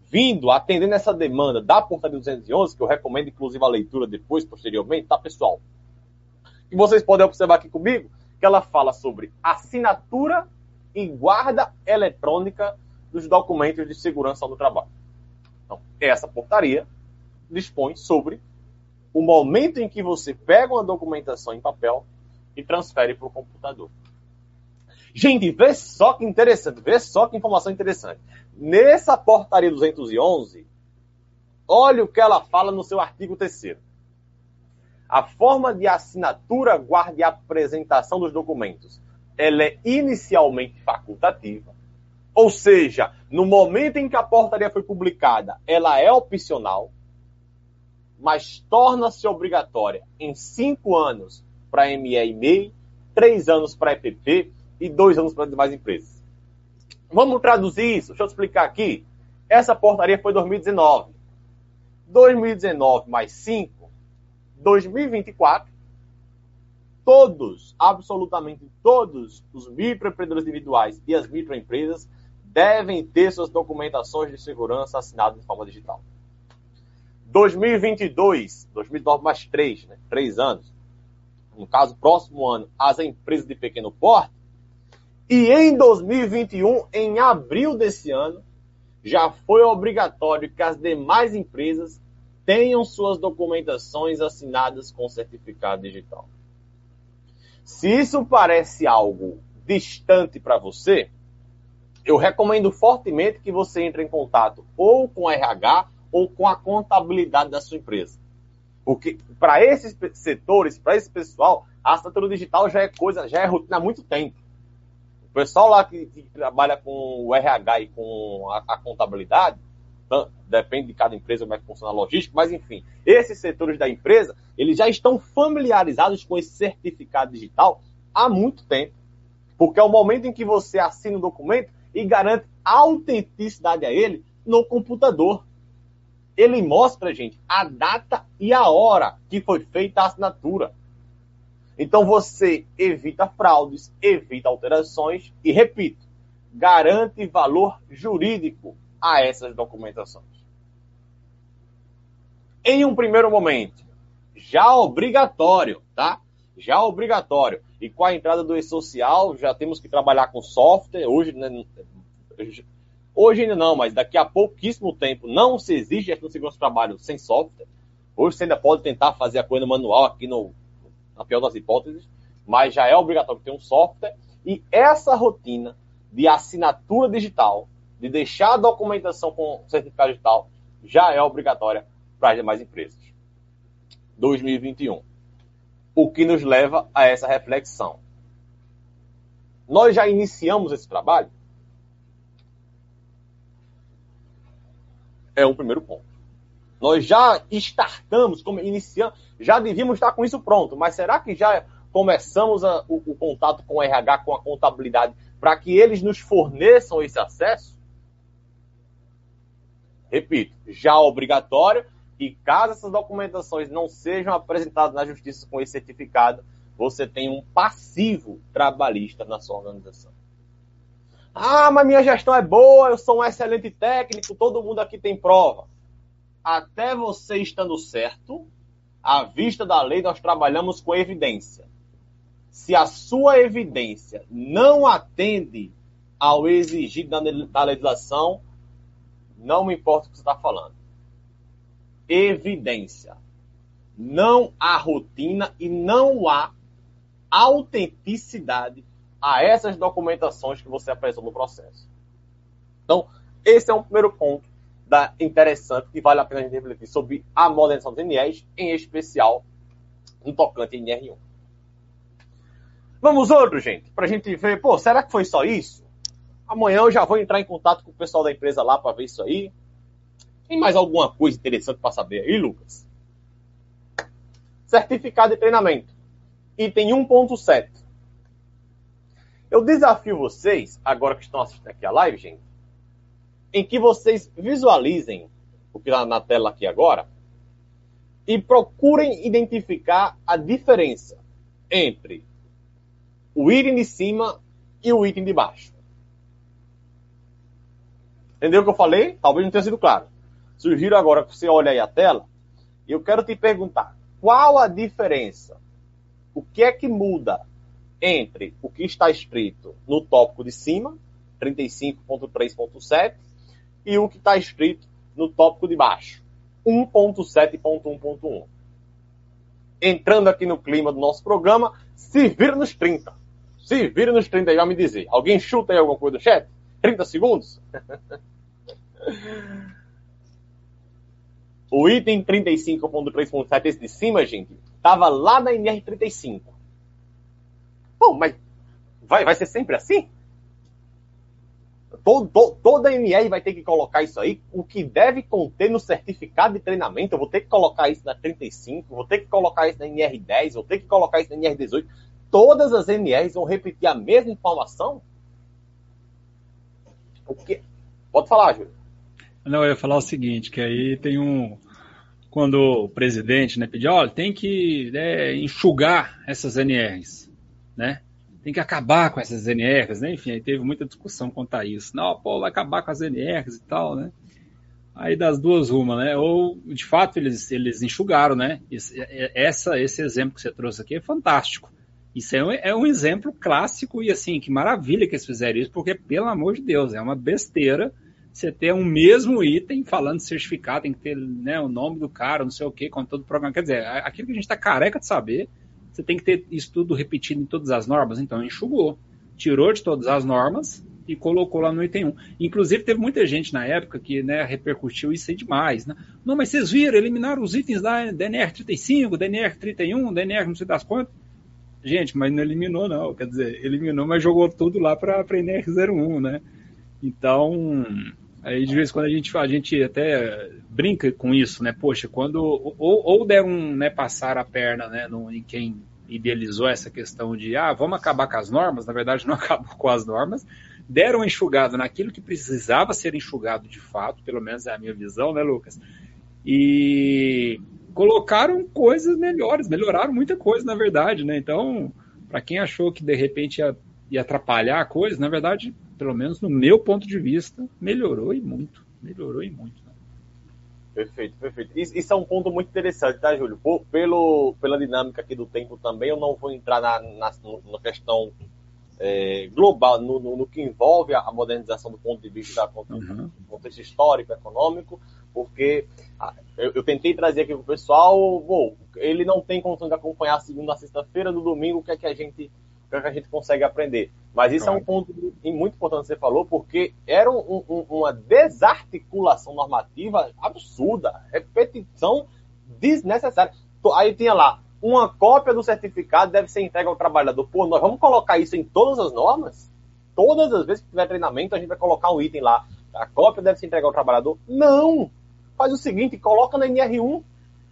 vindo, atendendo essa demanda da portaria 211, que eu recomendo inclusive a leitura depois, posteriormente, tá, pessoal? E vocês podem observar aqui comigo que ela fala sobre assinatura e guarda eletrônica dos documentos de segurança do trabalho. Então, essa portaria dispõe sobre o momento em que você pega uma documentação em papel e transfere para o computador. Gente, vê só que interessante, vê só que informação interessante. Nessa portaria 211, olha o que ela fala no seu artigo 3 A forma de assinatura, guarda e apresentação dos documentos, ela é inicialmente facultativa. Ou seja, no momento em que a portaria foi publicada, ela é opcional mas torna-se obrigatória em cinco anos para ME e MEI, três anos para EPP e dois anos para as demais empresas. Vamos traduzir isso? Deixa eu explicar aqui. Essa portaria foi 2019. 2019 mais 5, 2024, todos, absolutamente todos os microempreendedores individuais e as microempresas devem ter suas documentações de segurança assinadas de forma digital. 2022, 2009 mais 3, né? 3 anos. No caso, próximo ano, as empresas de pequeno porte. E em 2021, em abril desse ano, já foi obrigatório que as demais empresas tenham suas documentações assinadas com certificado digital. Se isso parece algo distante para você, eu recomendo fortemente que você entre em contato ou com a RH ou com a contabilidade da sua empresa. Porque para esses setores, para esse pessoal, a assinatura digital já é coisa, já é rotina há muito tempo. O pessoal lá que, que trabalha com o RH e com a, a contabilidade, depende de cada empresa como é que funciona a logística, mas enfim, esses setores da empresa, eles já estão familiarizados com esse certificado digital há muito tempo. Porque é o momento em que você assina o documento e garante autenticidade a ele no computador. Ele mostra, gente, a data e a hora que foi feita a assinatura. Então você evita fraudes, evita alterações e, repito, garante valor jurídico a essas documentações. Em um primeiro momento, já obrigatório, tá? Já obrigatório. E com a entrada do e-social, já temos que trabalhar com software. Hoje, né, hoje ainda não, mas daqui a pouquíssimo tempo não se exige gestão de segurança trabalho sem software. Hoje você ainda pode tentar fazer a coisa manual aqui no, na pior das hipóteses, mas já é obrigatório ter um software. E essa rotina de assinatura digital de deixar a documentação com certificado digital já é obrigatória para as demais empresas. 2021. O que nos leva a essa reflexão. Nós já iniciamos esse trabalho? É um primeiro ponto. Nós já startamos, como iniciamos, já devíamos estar com isso pronto, mas será que já começamos a, o, o contato com o RH, com a contabilidade, para que eles nos forneçam esse acesso? Repito, já obrigatório, e caso essas documentações não sejam apresentadas na justiça com esse certificado, você tem um passivo trabalhista na sua organização. Ah, mas minha gestão é boa, eu sou um excelente técnico, todo mundo aqui tem prova. Até você estando certo, à vista da lei, nós trabalhamos com evidência. Se a sua evidência não atende ao exigido da legislação, não me importa o que você está falando. Evidência. Não há rotina e não há autenticidade a essas documentações que você apresentou no processo. Então, esse é um primeiro ponto da interessante que vale a pena a gente refletir sobre a modernização dos NEs, em especial no tocante em NR1. Vamos outro, gente, para a gente ver, pô, será que foi só isso? Amanhã eu já vou entrar em contato com o pessoal da empresa lá para ver isso aí. Tem mais alguma coisa interessante para saber aí, Lucas? Certificado de treinamento. Item 1.7. Eu desafio vocês, agora que estão assistindo aqui a live, gente, em que vocês visualizem o que está na tela aqui agora e procurem identificar a diferença entre o item de cima e o item de baixo. Entendeu o que eu falei? Talvez não tenha sido claro. Sugiro agora que você olhe aí a tela eu quero te perguntar qual a diferença? O que é que muda entre o que está escrito no tópico de cima, 35.3.7, e o que está escrito no tópico de baixo, 1.7.1.1. Entrando aqui no clima do nosso programa, se vira nos 30. Se vira nos 30 aí, vai me dizer. Alguém chuta aí alguma coisa do chat? 30 segundos? o item 35.3.7, esse de cima, gente, estava lá na NR35. Bom, mas vai, vai ser sempre assim? Todo, toda NR vai ter que colocar isso aí. O que deve conter no certificado de treinamento, eu vou ter que colocar isso na 35, vou ter que colocar isso na NR10, vou ter que colocar isso na NR18. Todas as NRs vão repetir a mesma informação? O que... Pode falar, Júlio. Não, eu ia falar o seguinte, que aí tem um. Quando o presidente né, pediu, olha, tem que né, enxugar essas NRs, né? Tem que acabar com essas NRs, né? Enfim, aí teve muita discussão quanto a isso. Não, pô, vai acabar com as NRs e tal, né? Aí das duas uma, né? Ou de fato eles, eles enxugaram, né? Essa, esse exemplo que você trouxe aqui é fantástico. Isso é um, é um exemplo clássico e assim, que maravilha que eles fizeram isso, porque, pelo amor de Deus, é uma besteira você ter um mesmo item falando certificado, tem que ter né, o nome do cara, não sei o que, com todo o programa. Quer dizer, aquilo que a gente está careca de saber, você tem que ter isso tudo repetido em todas as normas. Então, enxugou. Tirou de todas as normas e colocou lá no item 1. Inclusive, teve muita gente na época que né, repercutiu isso aí demais. Né? Não, mas vocês viram, eliminaram os itens da DNR 35, DNR 31, DNR não sei das quantas. Gente, mas não eliminou, não. Quer dizer, eliminou, mas jogou tudo lá para a NR 01, né? Então, Aí de vez em quando a gente, a gente até brinca com isso, né? Poxa, quando ou, ou deram né, passar a perna né, no, em quem idealizou essa questão de ah, vamos acabar com as normas, na verdade não (laughs) acabou com as normas, deram enxugado naquilo que precisava ser enxugado de fato, pelo menos é a minha visão, né, Lucas? E colocaram coisas melhores, melhoraram muita coisa, na verdade, né? Então, para quem achou que de repente ia, ia atrapalhar a coisa, na verdade pelo menos no meu ponto de vista, melhorou e muito. Melhorou e muito. Né? Perfeito, perfeito. Isso é um ponto muito interessante, tá, Júlio? Por, pelo, pela dinâmica aqui do tempo também, eu não vou entrar na, na, na questão é, global, no, no, no, que envolve a modernização do ponto de vista uhum. contexto histórico, econômico, porque eu, eu, tentei trazer aqui para o pessoal, bom, ele não tem condição de acompanhar segunda a sexta-feira, do domingo, o que é que a gente o que a gente consegue aprender. Mas isso claro. é um ponto muito importante que você falou, porque era um, um, uma desarticulação normativa absurda, repetição desnecessária. Aí tinha lá, uma cópia do certificado deve ser entregue ao trabalhador. Pô, nós vamos colocar isso em todas as normas? Todas as vezes que tiver treinamento, a gente vai colocar um item lá. A cópia deve ser entregue ao trabalhador? Não! Faz o seguinte, coloca na NR1.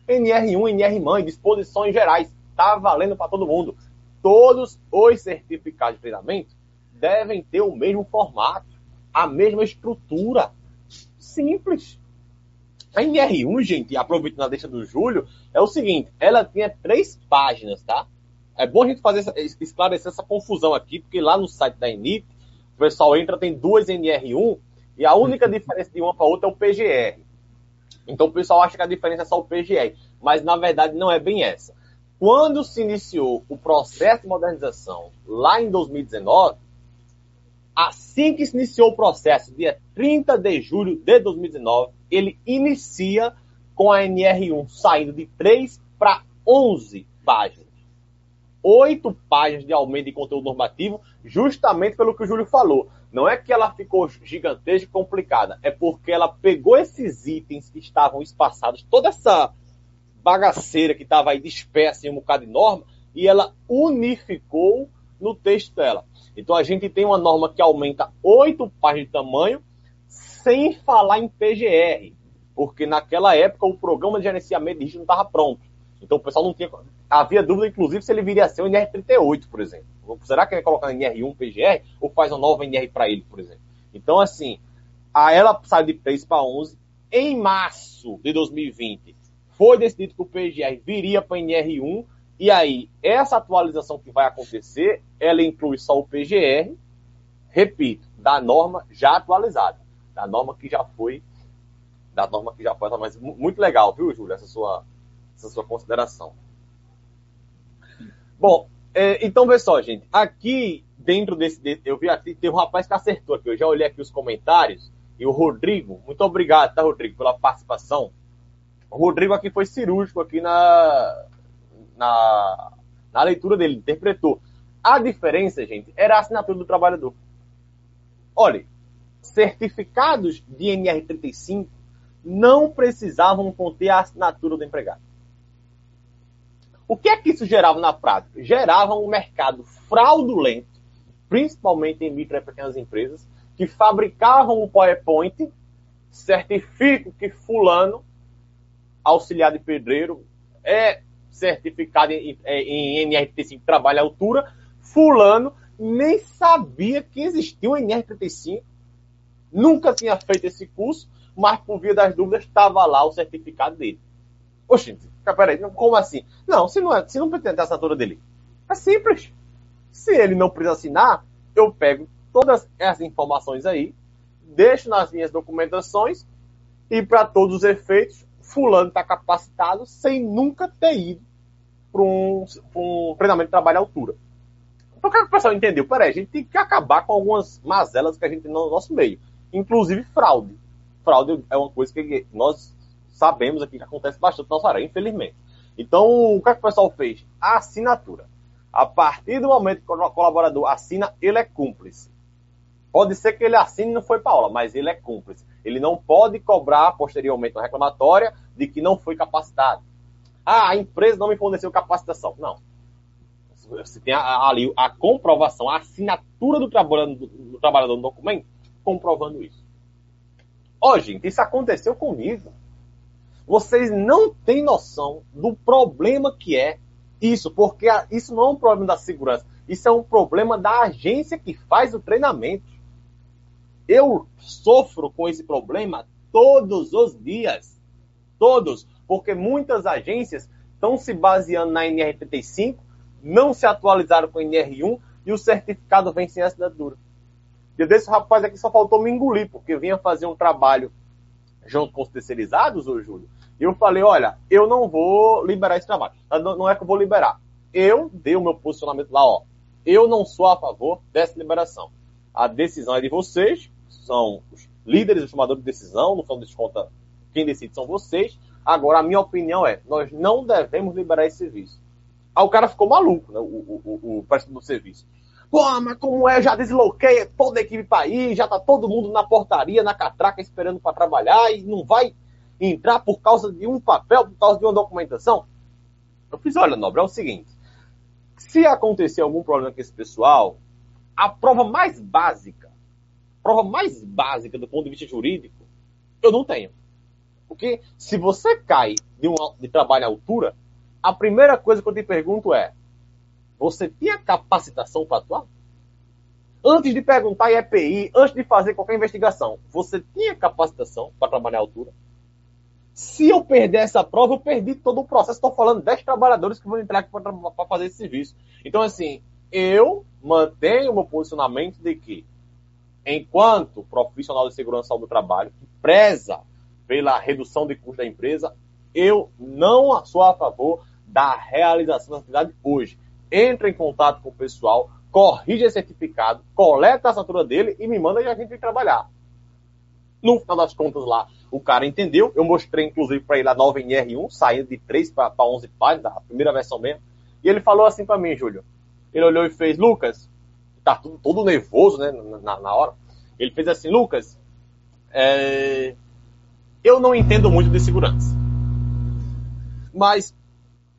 NR1, NR-MAN, disposições gerais. Tá valendo para todo mundo todos os certificados de treinamento devem ter o mesmo formato, a mesma estrutura. Simples. A NR1, gente, aproveitando a deixa do Júlio, é o seguinte: ela tinha três páginas, tá? É bom a gente fazer essa, esclarecer essa confusão aqui, porque lá no site da Enit, o pessoal entra, tem duas NR1, e a única (laughs) diferença de uma para outra é o PGR. Então o pessoal acha que a diferença é só o PGR, mas na verdade não é bem essa. Quando se iniciou o processo de modernização, lá em 2019, assim que se iniciou o processo, dia 30 de julho de 2019, ele inicia com a NR1 saindo de 3 para 11 páginas. Oito páginas de aumento de conteúdo normativo, justamente pelo que o Júlio falou. Não é que ela ficou gigantesca e complicada, é porque ela pegou esses itens que estavam espaçados, toda essa bagaceira que estava aí dispersa em um bocado de norma, e ela unificou no texto dela. Então a gente tem uma norma que aumenta 8 páginas de tamanho, sem falar em PGR, porque naquela época o programa de gerenciamento de risco não estava pronto. Então o pessoal não tinha. Havia dúvida, inclusive, se ele viria a ser o NR38, por exemplo. Será que ele vai colocar NR1 PGR ou faz uma nova NR para ele, por exemplo? Então, assim, a ela sai de 3 para 11. Em março de 2020, foi decidido que o PGR viria para NR1, e aí essa atualização que vai acontecer, ela inclui só o PGR, repito, da norma já atualizada, da norma que já foi, da norma que já foi, mas muito legal, viu, Júlio, essa sua, essa sua consideração. Bom, é, então vê só, gente, aqui dentro desse, eu vi aqui, tem um rapaz que acertou aqui, eu já olhei aqui os comentários, e o Rodrigo, muito obrigado, tá, Rodrigo, pela participação. O Rodrigo aqui foi cirúrgico aqui na, na, na leitura dele, interpretou. A diferença, gente, era a assinatura do trabalhador. Olha, certificados de NR35 não precisavam conter a assinatura do empregado. O que é que isso gerava na prática? Gerava um mercado fraudulento, principalmente em micro e pequenas empresas, que fabricavam um PowerPoint, certifico que fulano auxiliar de pedreiro, é certificado em, é, em NR35, trabalha altura. Fulano nem sabia que existia um NR35, nunca tinha feito esse curso, mas por via das dúvidas estava lá o certificado dele. Oxe, peraí, como assim? Não, se não, é, se não pretende a assinatura dele. É simples. Se ele não precisa assinar, eu pego todas essas informações aí, deixo nas minhas documentações e para todos os efeitos fulano está capacitado sem nunca ter ido para um, um, treinamento de trabalho à altura. Então o que o pessoal entendeu? Peraí, a gente tem que acabar com algumas mazelas que a gente tem no nosso meio, inclusive fraude. fraude é uma coisa que nós sabemos aqui que acontece bastante na nossa área, infelizmente. Então, o que, é que o pessoal fez? A assinatura. A partir do momento que o colaborador assina, ele é cúmplice. Pode ser que ele assine e não foi para aula, mas ele é cúmplice. Ele não pode cobrar posteriormente uma reclamatória de que não foi capacitado. Ah, a empresa não me forneceu capacitação. Não. Você tem ali a, comprovação, a assinatura do trabalhador, do trabalhador no documento comprovando isso. Ó, oh, gente, isso aconteceu comigo. Vocês não têm noção do problema que é isso, porque isso não é um problema da segurança, isso é um problema da agência que faz o treinamento. Eu sofro com esse problema todos os dias. Todos. Porque muitas agências estão se baseando na NR35, não se atualizaram com a NR1 e o certificado vem sem assinatura. E desse rapaz aqui só faltou me engolir, porque vinha fazer um trabalho junto com os terceirizados, ô Júlio, eu falei, olha, eu não vou liberar esse trabalho. Tá, não é que eu vou liberar. Eu dei o meu posicionamento lá, ó. Eu não sou a favor dessa liberação. A decisão é de vocês, são os líderes, os tomadores de decisão, no fundo de conta, quem decide são vocês. Agora, a minha opinião é, nós não devemos liberar esse serviço. Aí o cara ficou maluco, né, o, o, o, o prestador do serviço. Pô, mas como é, já desloquei toda a equipe para ir, já tá todo mundo na portaria, na catraca, esperando para trabalhar e não vai entrar por causa de um papel, por causa de uma documentação. Eu fiz, olha, Nobre, é o seguinte. Se acontecer algum problema com esse pessoal, a prova mais básica, prova mais básica do ponto de vista jurídico, eu não tenho. Porque se você cai de, um, de trabalho à altura, a primeira coisa que eu te pergunto é: você tinha capacitação para atuar? Antes de perguntar em EPI, antes de fazer qualquer investigação, você tinha capacitação para trabalhar à altura? Se eu perder essa prova, eu perdi todo o processo. Estou falando 10 trabalhadores que vão entrar aqui para fazer esse serviço. Então, assim, eu mantenho o meu posicionamento de que, enquanto profissional de segurança do trabalho, que preza pela redução de custo da empresa, eu não sou a favor da realização da atividade hoje. Entra em contato com o pessoal, corrige esse certificado, coleta a assinatura dele e me manda e a gente vai trabalhar. No final das contas lá, o cara entendeu. Eu mostrei, inclusive, para ele a nova NR1, saindo de 3 para 11 páginas, a primeira versão mesmo. E ele falou assim para mim, Júlio. Ele olhou e fez, Lucas, tá tudo, todo nervoso, né, na, na hora. Ele fez assim, Lucas, é, eu não entendo muito de segurança. Mas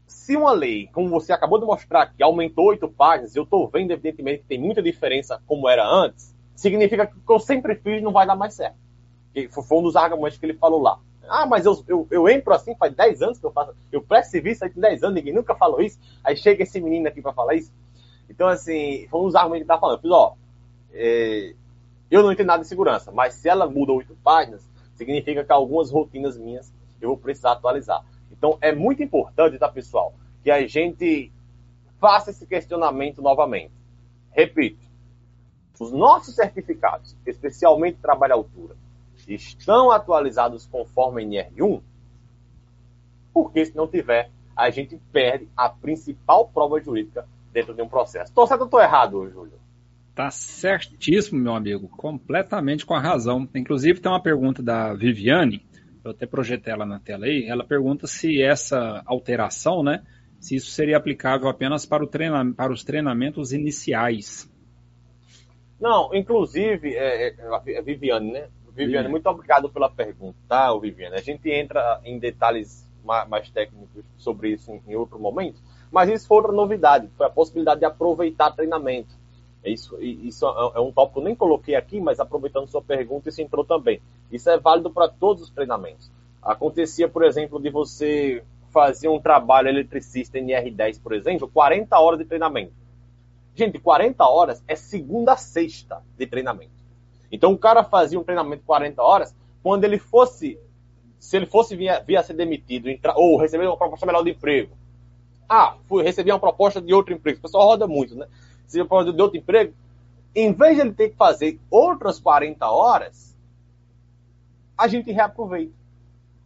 se uma lei, como você acabou de mostrar aqui, aumentou oito páginas, eu estou vendo evidentemente que tem muita diferença como era antes, significa que o que eu sempre fiz não vai dar mais certo que foi um dos argumentos que ele falou lá. Ah, mas eu, eu, eu entro assim faz 10 anos que eu faço, eu presto serviço aí tem 10 anos, ninguém nunca falou isso, aí chega esse menino aqui para falar isso. Então, assim, foi um dos argumentos que ele tá falando. Eu fiz, ó, é, eu não entendo nada de segurança, mas se ela muda oito páginas, significa que algumas rotinas minhas eu vou precisar atualizar. Então, é muito importante, tá, pessoal, que a gente faça esse questionamento novamente. Repito, os nossos certificados, especialmente trabalho à altura, estão atualizados conforme NR1, porque se não tiver, a gente perde a principal prova jurídica dentro de um processo. Estou certo ou estou errado, Júlio? Tá certíssimo, meu amigo. Completamente com a razão. Inclusive, tem uma pergunta da Viviane, eu até projetei ela na tela aí. Ela pergunta se essa alteração, né, se isso seria aplicável apenas para, o treina, para os treinamentos iniciais. Não, inclusive, é, é, é Viviane, né? Viviane, muito obrigado pela pergunta, tá, Viviane? A gente entra em detalhes mais técnicos sobre isso em outro momento, mas isso foi outra novidade, foi a possibilidade de aproveitar treinamento. É isso, isso é, é um tópico que eu nem coloquei aqui, mas aproveitando sua pergunta, isso entrou também. Isso é válido para todos os treinamentos. Acontecia, por exemplo, de você fazer um trabalho eletricista NR10, por exemplo, 40 horas de treinamento. Gente, 40 horas é segunda a sexta de treinamento. Então o cara fazia um treinamento de 40 horas, quando ele fosse, se ele fosse vir, vir a ser demitido, ou receber uma proposta melhor de emprego. Ah, fui receber uma proposta de outro emprego. O pessoal roda muito, né? Se ele de outro emprego, em vez de ele ter que fazer outras 40 horas, a gente reaproveita.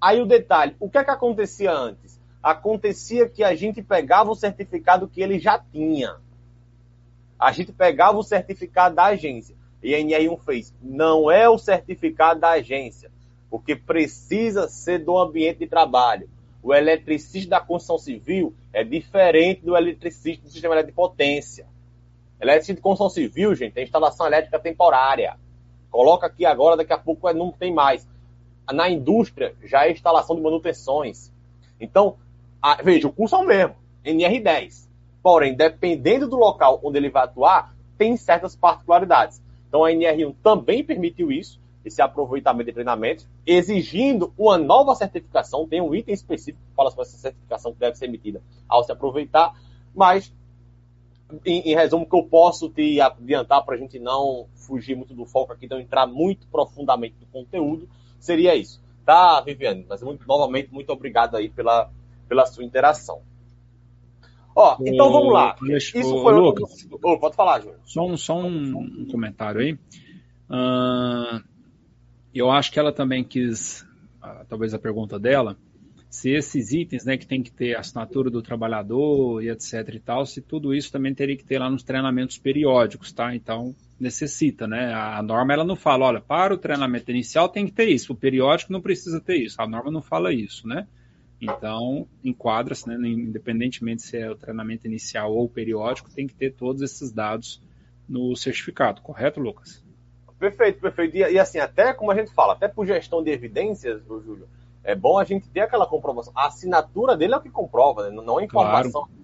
Aí o detalhe, o que é que acontecia antes? Acontecia que a gente pegava o certificado que ele já tinha. A gente pegava o certificado da agência. E a NR1 fez. Não é o certificado da agência. porque precisa ser do ambiente de trabalho. O eletricista da construção civil é diferente do eletricista do sistema de potência. Eletricista de construção civil, gente, é instalação elétrica temporária. Coloca aqui agora, daqui a pouco não tem mais. Na indústria já é instalação de manutenções. Então, a, veja, o curso é o mesmo, NR10. Porém, dependendo do local onde ele vai atuar, tem certas particularidades. Então, a NR1 também permitiu isso, esse aproveitamento de treinamento, exigindo uma nova certificação. Tem um item específico que fala sobre essa certificação que deve ser emitida ao se aproveitar, mas, em, em resumo, que eu posso te adiantar para a gente não fugir muito do foco aqui, não entrar muito profundamente no conteúdo, seria isso. Tá, Viviane? Mas muito, novamente, muito obrigado aí pela, pela sua interação. Ó, então vamos lá. Isso foi Lucas. Oh, pode falar, Júlio. Só um, só um, comentário aí. Uh, eu acho que ela também quis, uh, talvez a pergunta dela, se esses itens, né, que tem que ter assinatura do trabalhador e etc e tal, se tudo isso também teria que ter lá nos treinamentos periódicos, tá? Então, necessita, né? A norma ela não fala, olha, para o treinamento inicial tem que ter isso, o periódico não precisa ter isso. A norma não fala isso, né? Então, enquadra-se, né, independentemente se é o treinamento inicial ou periódico, tem que ter todos esses dados no certificado, correto, Lucas? Perfeito, perfeito. E, e assim, até como a gente fala, até por gestão de evidências, Júlio, é bom a gente ter aquela comprovação. A assinatura dele é o que comprova, né? não é informação. Claro.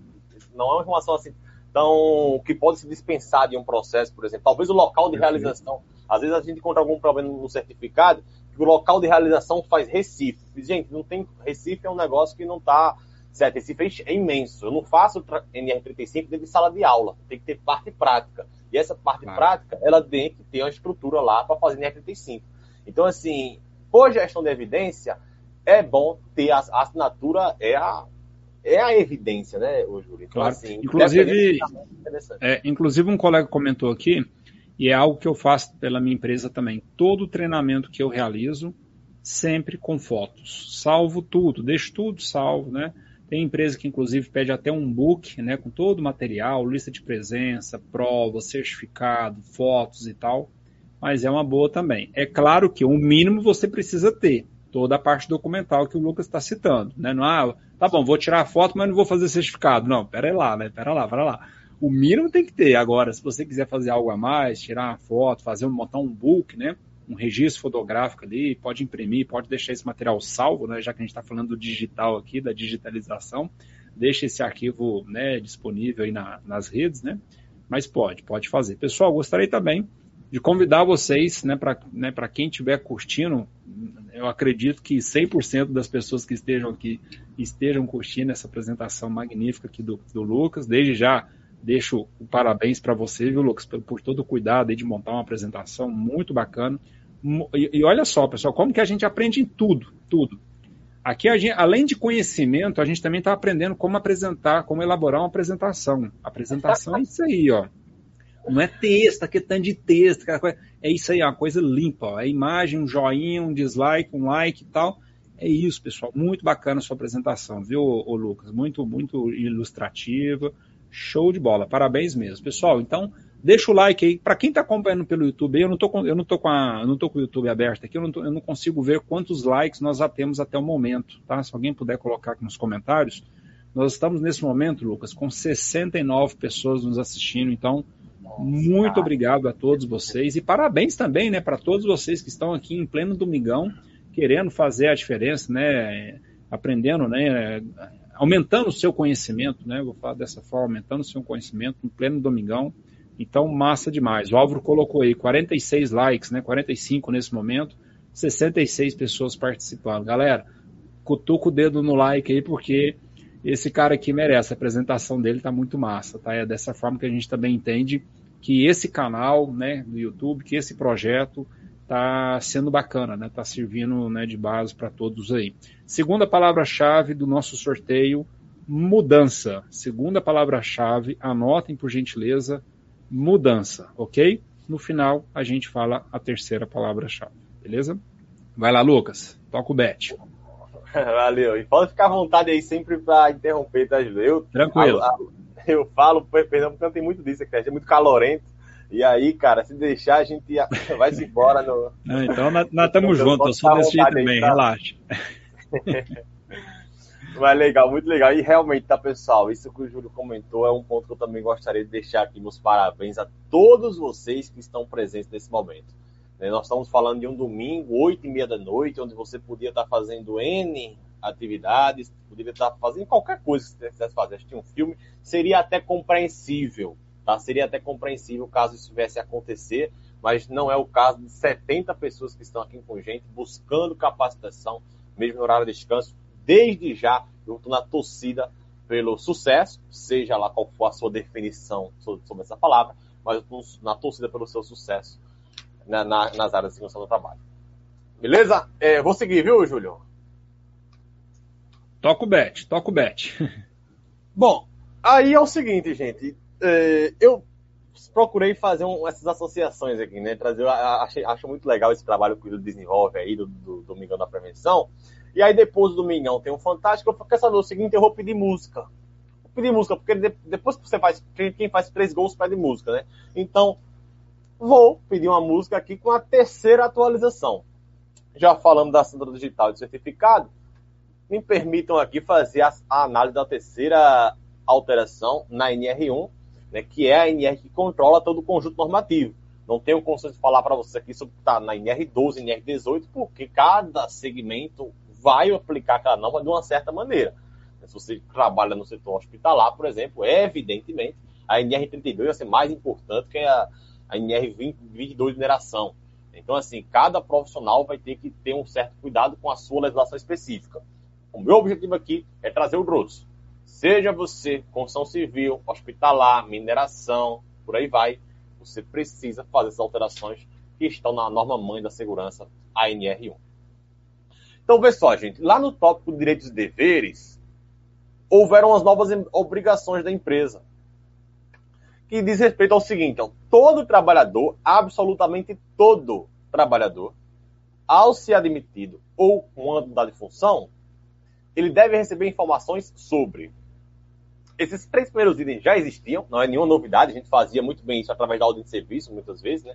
Não é uma informação assim tão que pode se dispensar de um processo, por exemplo. Talvez o local de realização. Às vezes a gente encontra algum problema no certificado o local de realização faz Recife. Gente, não tem Recife é um negócio que não está certo. Recife é imenso. Eu não faço NR35 dentro de sala de aula. Tem que ter parte prática. E essa parte claro. prática, ela tem que ter uma estrutura lá para fazer NR35. Então, assim, por gestão de evidência, é bom ter a, a assinatura, é a, é a evidência, né, o Júlio? Então, claro. assim, inclusive, é, inclusive, um colega comentou aqui e é algo que eu faço pela minha empresa também. Todo treinamento que eu realizo, sempre com fotos. Salvo tudo, deixo tudo salvo, né? Tem empresa que inclusive pede até um book, né, com todo o material, lista de presença, prova, certificado, fotos e tal. Mas é uma boa também. É claro que o mínimo você precisa ter toda a parte documental que o Lucas está citando, né? Não ah, tá bom, vou tirar a foto, mas não vou fazer certificado. Não, pera lá, né? Pera lá, pera lá o mínimo tem que ter. Agora, se você quiser fazer algo a mais, tirar uma foto, fazer montar um book, né? Um registro fotográfico ali, pode imprimir, pode deixar esse material salvo, né? Já que a gente está falando do digital aqui, da digitalização, deixa esse arquivo né, disponível aí na, nas redes, né? Mas pode, pode fazer. Pessoal, gostaria também de convidar vocês, né, para né, quem estiver curtindo, eu acredito que 100% das pessoas que estejam aqui estejam curtindo essa apresentação magnífica aqui do, do Lucas. Desde já, Deixo o parabéns para você, viu, Lucas, por, por, todo o cuidado de montar uma apresentação muito bacana. E, e, olha só, pessoal, como que a gente aprende em tudo, tudo. Aqui, gente, além de conhecimento, a gente também está aprendendo como apresentar, como elaborar uma apresentação. Apresentação é isso aí, ó. Não é texto, aquele tanto de texto, coisa, é isso aí, é uma coisa limpa. Ó. É imagem, um joinha, um dislike, um like e tal. É isso, pessoal. Muito bacana a sua apresentação, viu, ô, Lucas? Muito, muito ilustrativa. Show de bola, parabéns mesmo. Pessoal, então deixa o like aí. Para quem está acompanhando pelo YouTube, eu não tô com, eu não tô com a, eu não tô com o YouTube aberto aqui, eu não, tô, eu não consigo ver quantos likes nós já temos até o momento, tá? Se alguém puder colocar aqui nos comentários, nós estamos nesse momento, Lucas, com 69 pessoas nos assistindo, então Nossa, muito obrigado a todos vocês e parabéns também, né, para todos vocês que estão aqui em pleno domingão, querendo fazer a diferença, né, aprendendo, né, aumentando o seu conhecimento, né? Vou falar dessa forma, aumentando o seu conhecimento no pleno domingão. Então, massa demais. O Álvaro colocou aí 46 likes, né? 45 nesse momento, 66 pessoas participando. Galera, cutuca o dedo no like aí, porque esse cara aqui merece. A apresentação dele tá muito massa, tá? É dessa forma que a gente também entende que esse canal, né, do YouTube, que esse projeto está sendo bacana, né? Está servindo né, de base para todos aí. Segunda palavra-chave do nosso sorteio, mudança. Segunda palavra-chave, anotem por gentileza, mudança, ok? No final a gente fala a terceira palavra-chave, beleza? Vai lá, Lucas, toca o bet. (laughs) Valeu. E pode ficar à vontade aí sempre para interromper, tá, Eu, Tranquilo. Eu, eu falo, perdão, porque tem muito disso aqui, é muito calorento. E aí, cara, se deixar, a gente (laughs) vai se embora no. Não, então nós estamos juntos, eu sou desse jeito também, tá? relaxa. (laughs) Mas legal, muito legal. E realmente, tá, pessoal? Isso que o Júlio comentou é um ponto que eu também gostaria de deixar aqui meus parabéns a todos vocês que estão presentes nesse momento. Né, nós estamos falando de um domingo, oito e meia da noite, onde você podia estar fazendo N atividades, poderia estar fazendo qualquer coisa que você quisesse fazer, assistir um filme, seria até compreensível, tá? Seria até compreensível caso isso viesse a acontecer, mas não é o caso de 70 pessoas que estão aqui com a gente, buscando capacitação, mesmo no horário de descanso. Desde já, eu estou na torcida pelo sucesso, seja lá qual for a sua definição sobre essa palavra, mas eu estou na torcida pelo seu sucesso na, na, nas áreas de segurança do trabalho. Beleza? É, vou seguir, viu, Júlio? Toca o bet, toca o bet. (laughs) Bom, aí é o seguinte, gente. É, eu procurei fazer um, essas associações aqui, né? Trazer, achei, acho muito legal esse trabalho que o desenvolve aí do, do Domingão da Prevenção. E aí depois do Domingão tem um fantástico. Eu quero saber o seguinte, eu vou pedir música. Vou pedir música, porque depois que você faz, quem faz três gols pede música, né? Então, vou pedir uma música aqui com a terceira atualização. Já falamos da assinatura digital de certificado, me permitam aqui fazer a análise da terceira alteração na NR1, né, que é a NR que controla todo o conjunto normativo. Não tenho condições de falar para você aqui sobre estar tá na NR12, NR18, porque cada segmento vai aplicar aquela norma de uma certa maneira. Se você trabalha no setor hospitalar, por exemplo, evidentemente, a NR32 vai ser mais importante que a, a NR22 de mineração. Então, assim, cada profissional vai ter que ter um certo cuidado com a sua legislação específica. O meu objetivo aqui é trazer o grosso. Seja você construção civil, hospitalar, mineração, por aí vai, você precisa fazer essas alterações que estão na norma mãe da segurança, a NR1. Então, vê só, gente, lá no tópico de direitos e deveres, houveram as novas obrigações da empresa, que diz respeito ao seguinte, então, todo trabalhador, absolutamente todo trabalhador, ao ser admitido ou quando mudar de função, ele deve receber informações sobre. Esses três primeiros itens já existiam, não é nenhuma novidade, a gente fazia muito bem isso através da ordem de serviço, muitas vezes, né?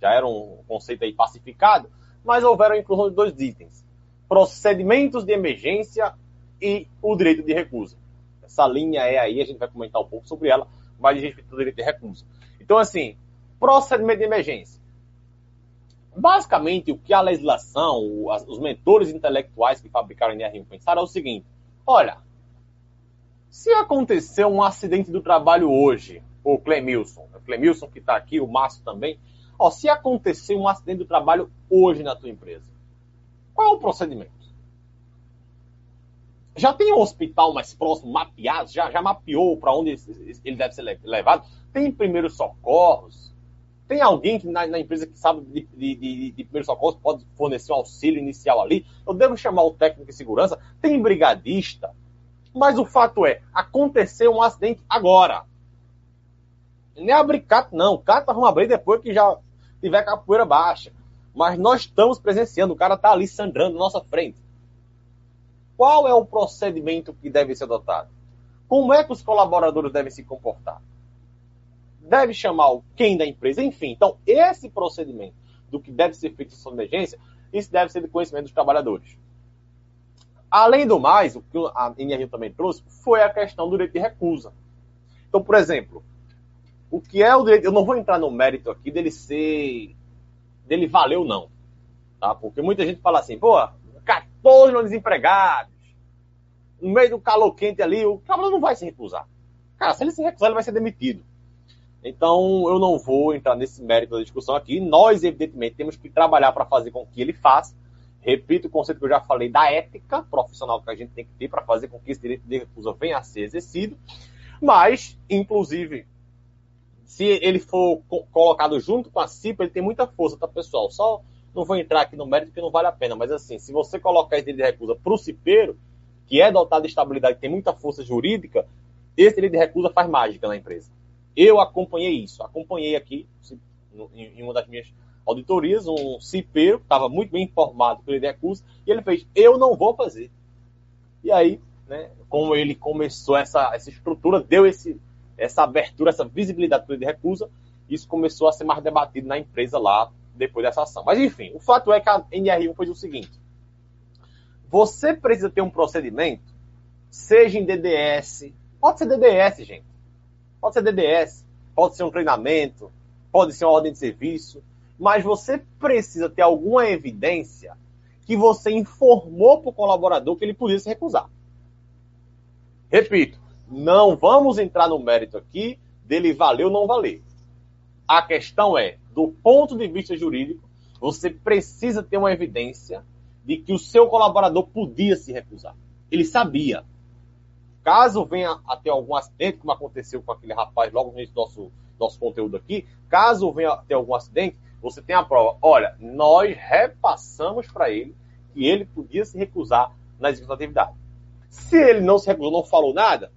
Já era um conceito aí pacificado, mas houveram a inclusão de dois itens: procedimentos de emergência e o direito de recusa. Essa linha é aí, a gente vai comentar um pouco sobre ela, mas a gente tem o direito de recusa. Então, assim, procedimento de emergência. Basicamente, o que a legislação, os mentores intelectuais que fabricaram a NR1 pensaram é o seguinte: olha, se acontecer um acidente do trabalho hoje, o Clemilson, o Clemilson que está aqui, o Márcio também, ó, se acontecer um acidente do trabalho hoje na tua empresa, qual é o procedimento? Já tem um hospital mais próximo mapeado? Já, já mapeou para onde ele deve ser levado? Tem primeiros socorros? Tem alguém que na, na empresa que sabe de, de, de, de pode fornecer um auxílio inicial ali? Eu devo chamar o técnico de segurança? Tem brigadista? Mas o fato é, aconteceu um acidente agora. Nem é abrir cato, não. Cato vamos abrir depois que já tiver capoeira baixa. Mas nós estamos presenciando, o cara está ali sangrando na nossa frente. Qual é o procedimento que deve ser adotado? Como é que os colaboradores devem se comportar? Deve chamar quem da empresa, enfim. Então, esse procedimento do que deve ser feito em sua emergência, isso deve ser de conhecimento dos trabalhadores. Além do mais, o que a NR também trouxe foi a questão do direito de recusa. Então, por exemplo, o que é o direito. Eu não vou entrar no mérito aqui dele ser. dele valer ou não. Tá? Porque muita gente fala assim, pô, 14 não desempregados. No meio do calor quente ali, o trabalhador não vai se recusar. Cara, se ele se recusar, ele vai ser demitido. Então, eu não vou entrar nesse mérito da discussão aqui. Nós, evidentemente, temos que trabalhar para fazer com que ele faça. Repito o conceito que eu já falei da ética profissional que a gente tem que ter para fazer com que esse direito de recusa venha a ser exercido. Mas, inclusive, se ele for colocado junto com a CIPA, ele tem muita força, tá, pessoal? Só não vou entrar aqui no mérito porque não vale a pena. Mas, assim, se você colocar esse direito de recusa para o CIPEiro, que é dotado de estabilidade, tem muita força jurídica, esse direito de recusa faz mágica na empresa. Eu acompanhei isso, acompanhei aqui em uma das minhas auditorias um cipeiro que estava muito bem informado pelo IDECUS e ele fez: Eu não vou fazer. E aí, né, como ele começou essa, essa estrutura, deu esse, essa abertura, essa visibilidade para ele recusa, isso começou a ser mais debatido na empresa lá depois dessa ação. Mas enfim, o fato é que a NR1 fez o seguinte: você precisa ter um procedimento, seja em DDS, pode ser DDS, gente, pode ser DDS, pode ser um treinamento, pode ser uma ordem de serviço, mas você precisa ter alguma evidência que você informou para o colaborador que ele podia se recusar. Repito, não vamos entrar no mérito aqui dele valer ou não valer. A questão é, do ponto de vista jurídico, você precisa ter uma evidência de que o seu colaborador podia se recusar. Ele sabia. Caso venha a ter algum acidente, como aconteceu com aquele rapaz logo no início do nosso, nosso conteúdo aqui, caso venha a ter algum acidente, você tem a prova. Olha, nós repassamos para ele que ele podia se recusar na execução da atividade. Se ele não se recusou, não falou nada,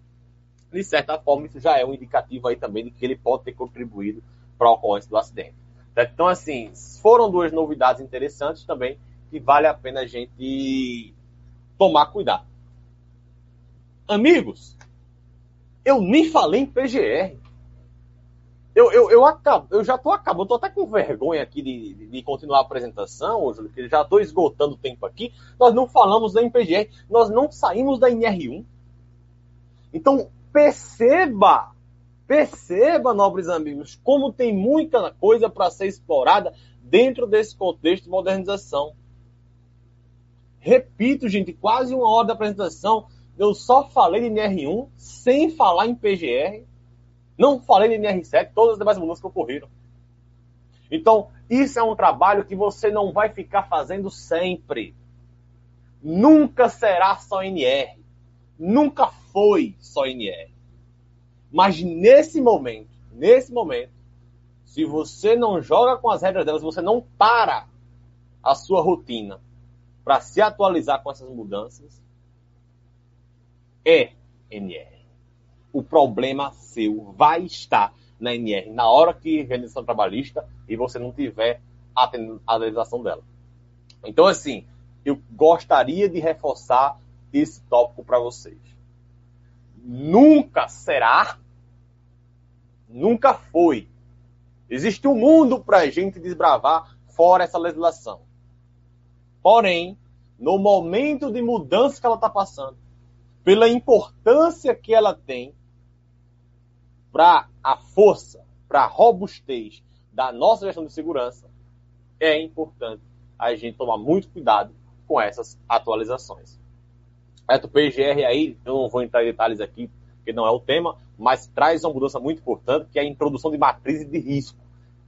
de certa forma, isso já é um indicativo aí também de que ele pode ter contribuído para a ocorrência do acidente. Então, assim, foram duas novidades interessantes também que vale a pena a gente tomar cuidado. Amigos, eu nem falei em PGR. Eu, eu, eu, acabo, eu já estou acabando, estou até com vergonha aqui de, de, de continuar a apresentação, Júlio, que já estou esgotando o tempo aqui. Nós não falamos da MPGR, nós não saímos da NR1. Então, perceba, perceba, nobres amigos, como tem muita coisa para ser explorada dentro desse contexto de modernização. Repito, gente, quase uma hora da apresentação, eu só falei de NR1 sem falar em PGR não falei de NR7, todas as demais mudanças que ocorreram. Então, isso é um trabalho que você não vai ficar fazendo sempre. Nunca será só NR. Nunca foi só NR. Mas nesse momento, nesse momento, se você não joga com as regras delas, você não para a sua rotina para se atualizar com essas mudanças, é NR o problema seu vai estar na NR na hora que legislação trabalhista e você não tiver a legislação dela. Então, assim, eu gostaria de reforçar esse tópico para vocês. Nunca será, nunca foi. Existe um mundo para a gente desbravar fora essa legislação. Porém, no momento de mudança que ela está passando, pela importância que ela tem, para a força, para a robustez da nossa gestão de segurança, é importante a gente tomar muito cuidado com essas atualizações. O PGR aí, eu não vou entrar em detalhes aqui, porque não é o tema, mas traz uma mudança muito importante, que é a introdução de matrizes de risco.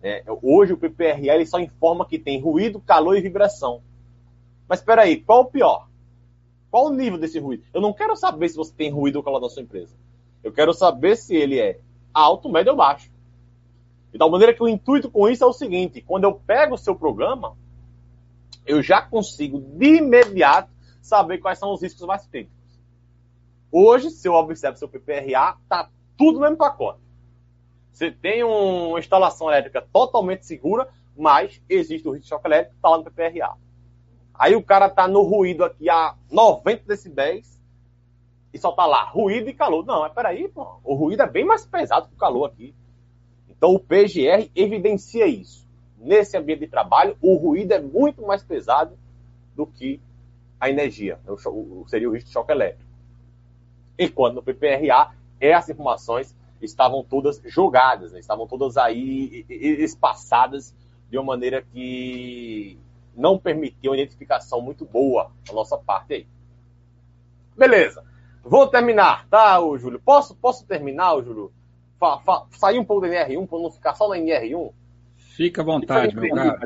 É, hoje o PPRL só informa que tem ruído, calor e vibração. Mas espera aí, qual o pior? Qual o nível desse ruído? Eu não quero saber se você tem ruído ou calor na sua empresa. Eu quero saber se ele é alto, médio ou baixo. De tal maneira que o intuito com isso é o seguinte: quando eu pego o seu programa, eu já consigo de imediato saber quais são os riscos mais críticos. Hoje, se eu observo seu PPRA, tá tudo no mesmo pacote. Você tem uma instalação elétrica totalmente segura, mas existe o risco de choque elétrico, está lá no PPRA. Aí o cara tá no ruído aqui a 90 decibéis, e só tá lá ruído e calor. Não, mas peraí, pô, o ruído é bem mais pesado que o calor aqui. Então o PGR evidencia isso. Nesse ambiente de trabalho, o ruído é muito mais pesado do que a energia, seria o risco de choque elétrico. Enquanto no PPRA, essas informações estavam todas jogadas, né? estavam todas aí espaçadas de uma maneira que não permitia uma identificação muito boa da nossa parte aí. Beleza. Vou terminar, tá, ô Júlio? Posso, posso terminar, ô Júlio? Fa, fa, sair um pouco da NR1 para não ficar só na NR1? Fica à vontade, meu caro.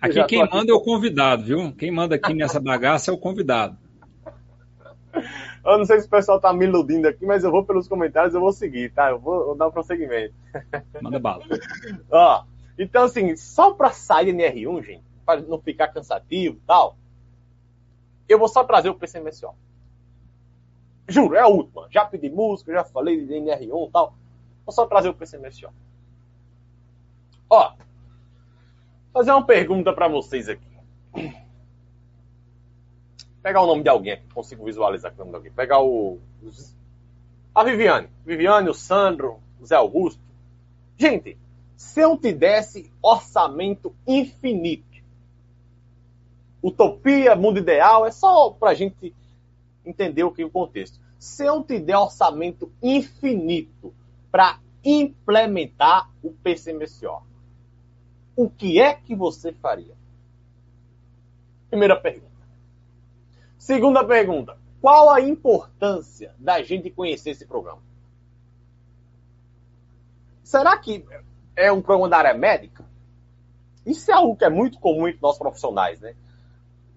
Aqui quem manda aqui. é o convidado, viu? Quem manda aqui nessa (laughs) bagaça é o convidado. Eu não sei se o pessoal tá me iludindo aqui, mas eu vou pelos comentários, eu vou seguir, tá? Eu vou, vou dar um prosseguimento. Manda bala. (laughs) Ó, então, assim, só para sair da NR1, gente, para não ficar cansativo e tal, eu vou só trazer o PCMSO. Juro, é a última. Já pedi música, já falei de NR1 e tal. Vou só trazer o PCMSO. Ó, fazer uma pergunta para vocês aqui. Pegar o nome de alguém aqui, consigo visualizar o nome de alguém. Pegar o. A Viviane. Viviane, o Sandro, o Zé Augusto. Gente, Se eu te desse orçamento infinito, utopia, mundo ideal, é só para a gente entender o que é o contexto. Se eu te der orçamento infinito para implementar o PCMSO, o que é que você faria? Primeira pergunta. Segunda pergunta. Qual a importância da gente conhecer esse programa? Será que é um programa da área médica? Isso é algo que é muito comum entre nós profissionais, né?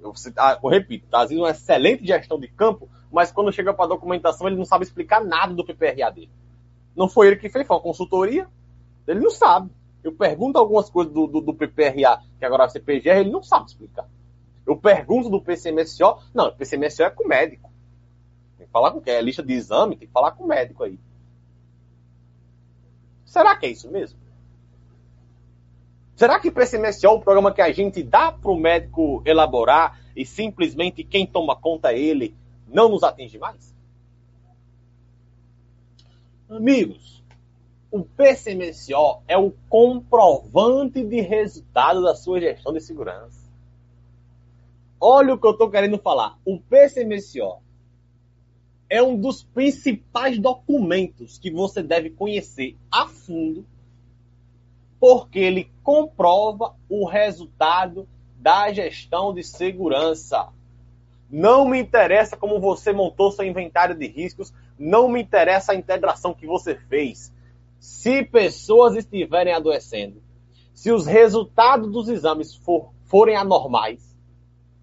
Eu, ah, eu repito, tá? às vezes uma excelente gestão de campo, mas quando chega para a documentação ele não sabe explicar nada do PPRA dele. Não foi ele que fez, foi uma consultoria, ele não sabe. Eu pergunto algumas coisas do, do, do PPRA, que agora vai ser PGR, ele não sabe explicar. Eu pergunto do PCMSO, não, o PCMSO é com o médico. Tem que falar com quem? É lista de exame, tem que falar com o médico aí. Será que é isso mesmo? Será que o PCMSO é um programa que a gente dá para o médico elaborar e simplesmente quem toma conta é ele não nos atinge mais? Amigos, o PCMSO é o comprovante de resultado da sua gestão de segurança. Olha o que eu estou querendo falar. O PCMSO é um dos principais documentos que você deve conhecer a fundo porque ele comprova o resultado da gestão de segurança. Não me interessa como você montou seu inventário de riscos, não me interessa a integração que você fez. Se pessoas estiverem adoecendo, se os resultados dos exames for, forem anormais,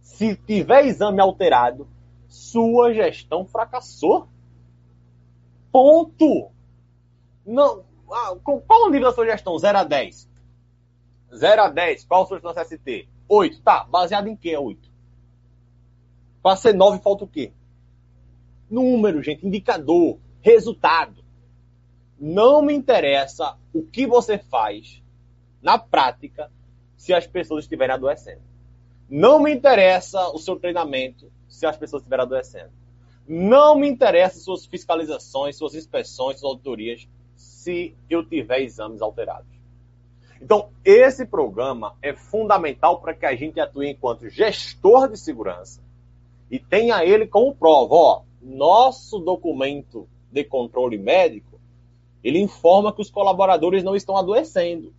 se tiver exame alterado, sua gestão fracassou. Ponto. Não, ah, qual o nível da sua gestão? 0 a 10. 0 a 10, qual a sua gestão ST? 8. Tá, baseado em que é 8? Para ser 9, falta o quê? Número, gente, indicador, resultado. Não me interessa o que você faz na prática se as pessoas estiverem adoecendo. Não me interessa o seu treinamento se as pessoas estiverem adoecendo. Não me interessa suas fiscalizações, suas inspeções, suas auditorias se eu tiver exames alterados. Então, esse programa é fundamental para que a gente atue enquanto gestor de segurança e tenha ele como prova. Ó, nosso documento de controle médico, ele informa que os colaboradores não estão adoecendo.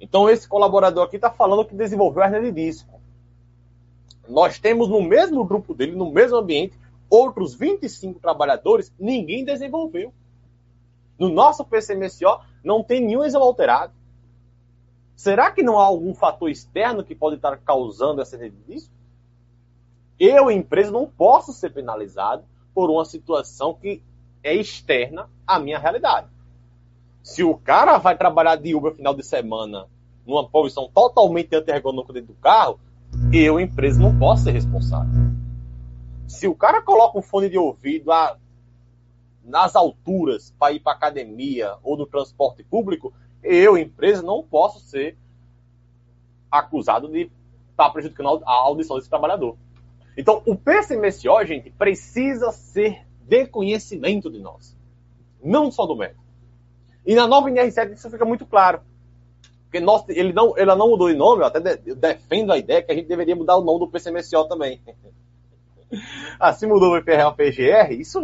Então, esse colaborador aqui está falando que desenvolveu hernia de disco. Nós temos no mesmo grupo dele, no mesmo ambiente, outros 25 trabalhadores, ninguém desenvolveu. No nosso PCMSO não tem nenhum exame alterado. Será que não há algum fator externo que pode estar causando essa disso? Eu, empresa, não posso ser penalizado por uma situação que é externa à minha realidade. Se o cara vai trabalhar de Uber final de semana numa posição totalmente anti-ergonômica dentro do carro, eu, empresa, não posso ser responsável. Se o cara coloca um fone de ouvido a nas alturas para ir para academia ou no transporte público, eu, empresa, não posso ser acusado de estar tá prejudicando a audição desse trabalhador. Então, o PCMSO, gente, precisa ser de conhecimento de nós, não só do médico. E na nova NR7 isso fica muito claro. Porque nós, ele, não, ele não mudou de nome, eu até defendo a ideia que a gente deveria mudar o nome do PCMSO também. (laughs) assim mudou o IPRA PGR, isso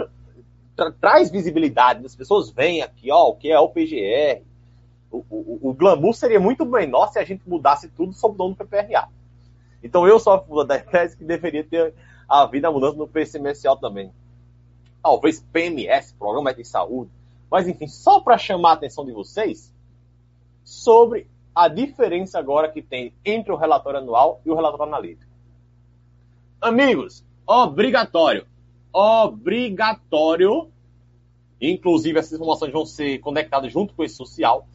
tra traz visibilidade, as pessoas veem aqui, ó, o que é o PGR. O, o, o, glamour seria muito menor se a gente mudasse tudo sob o nome do PPRA. Então eu sou a favor da tese que deveria ter havido a mudança no PCMSL também. Talvez PMS, Programa de Saúde. Mas enfim, só para chamar a atenção de vocês sobre a diferença agora que tem entre o relatório anual e o relatório analítico. Amigos, obrigatório obrigatório, inclusive essas informações vão ser conectadas junto com esse social,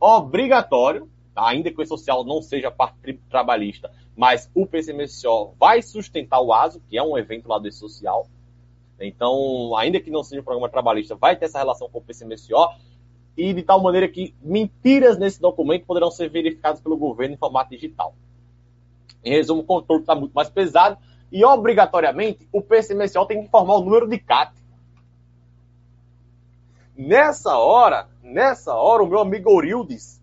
obrigatório, tá? ainda que o social não seja parte trabalhista, mas o PCMSO vai sustentar o ASO, que é um evento lá do social. Então, ainda que não seja um programa trabalhista, vai ter essa relação com o PCMSO, e de tal maneira que mentiras nesse documento poderão ser verificadas pelo governo em formato digital. Em resumo, o controle está muito mais pesado, e obrigatoriamente o PCMSO tem que informar o número de CAT. Nessa hora, nessa hora, o meu amigo Orildes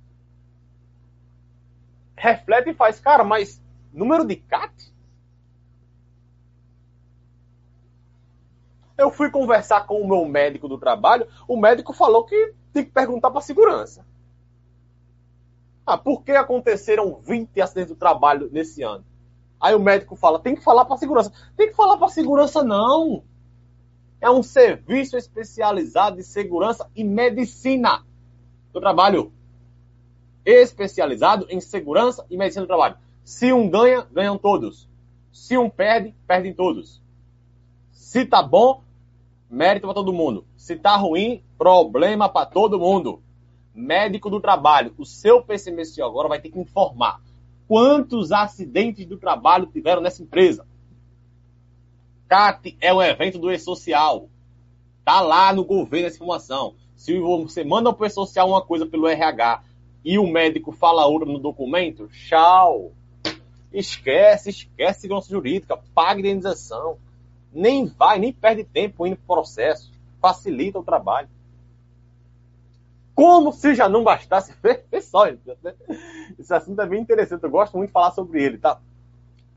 reflete e faz, cara, mas número de CAT? Eu fui conversar com o meu médico do trabalho, o médico falou que tem que perguntar para a segurança. Ah, por que aconteceram 20 acidentes do trabalho nesse ano? Aí o médico fala, tem que falar para a segurança. Tem que falar para a segurança, não. É um serviço especializado de segurança e medicina do trabalho. Especializado em segurança e medicina do trabalho. Se um ganha, ganham todos. Se um perde, perdem todos. Se tá bom, mérito para todo mundo. Se tá ruim, problema para todo mundo. Médico do trabalho, o seu PCMSO agora vai ter que informar quantos acidentes do trabalho tiveram nessa empresa. CAT é um evento do E-Social. Tá lá no governo essa informação. Se você manda para o E-Social uma coisa pelo RH e o médico fala outra no documento, tchau. Esquece, esquece segurança jurídica, paga indenização. Nem vai, nem perde tempo indo para o processo. Facilita o trabalho. Como se já não bastasse. (laughs) Vê só, esse assunto é bem interessante. Eu gosto muito de falar sobre ele, tá?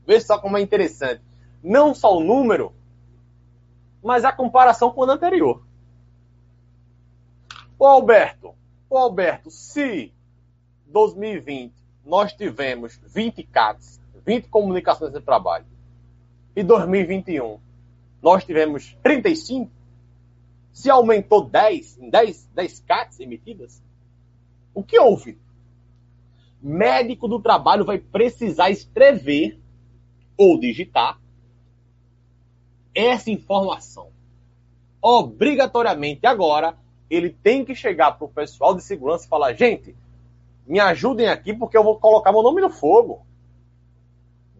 Vê só como é interessante. Não só o número, mas a comparação com o ano anterior. O Alberto, o Alberto, se 2020 nós tivemos 20 CATs, 20 comunicações de trabalho, e 2021 nós tivemos 35, se aumentou 10, em 10, 10 CATs emitidas, o que houve? Médico do trabalho vai precisar escrever ou digitar essa informação. Obrigatoriamente agora, ele tem que chegar para o pessoal de segurança e falar: gente, me ajudem aqui porque eu vou colocar meu nome no fogo.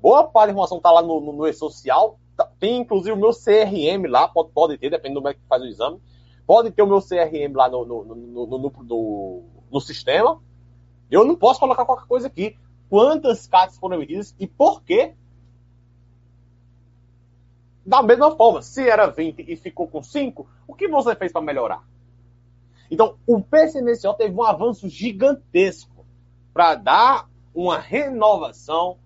Boa parte da informação está lá no, no, no e-social, Tá, tem inclusive o meu CRM lá, pode, pode ter, dependendo do médico que faz o exame. Pode ter o meu CRM lá no, no, no sistema. Eu não posso colocar qualquer coisa aqui. Quantas cartas foram emitidas e por quê? Da mesma forma, se era 20 e ficou com 5, o que você fez para melhorar? Então, o PCMSO teve um avanço gigantesco para dar uma renovação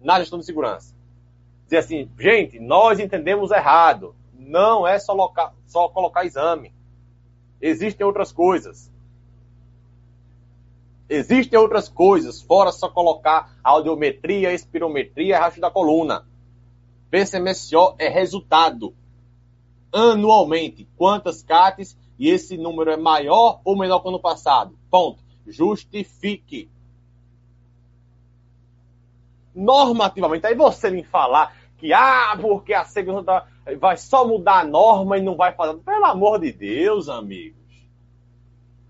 na gestão de segurança dizer assim, gente, nós entendemos errado. Não é só, loca, só colocar exame. Existem outras coisas. Existem outras coisas, fora só colocar audiometria, espirometria, racho da coluna. PCMSO é resultado. Anualmente, quantas CATs e esse número é maior ou menor que o ano passado? Ponto. Justifique normativamente. Aí você me falar que, ah, porque a segurança vai só mudar a norma e não vai fazer. Pelo amor de Deus, amigos.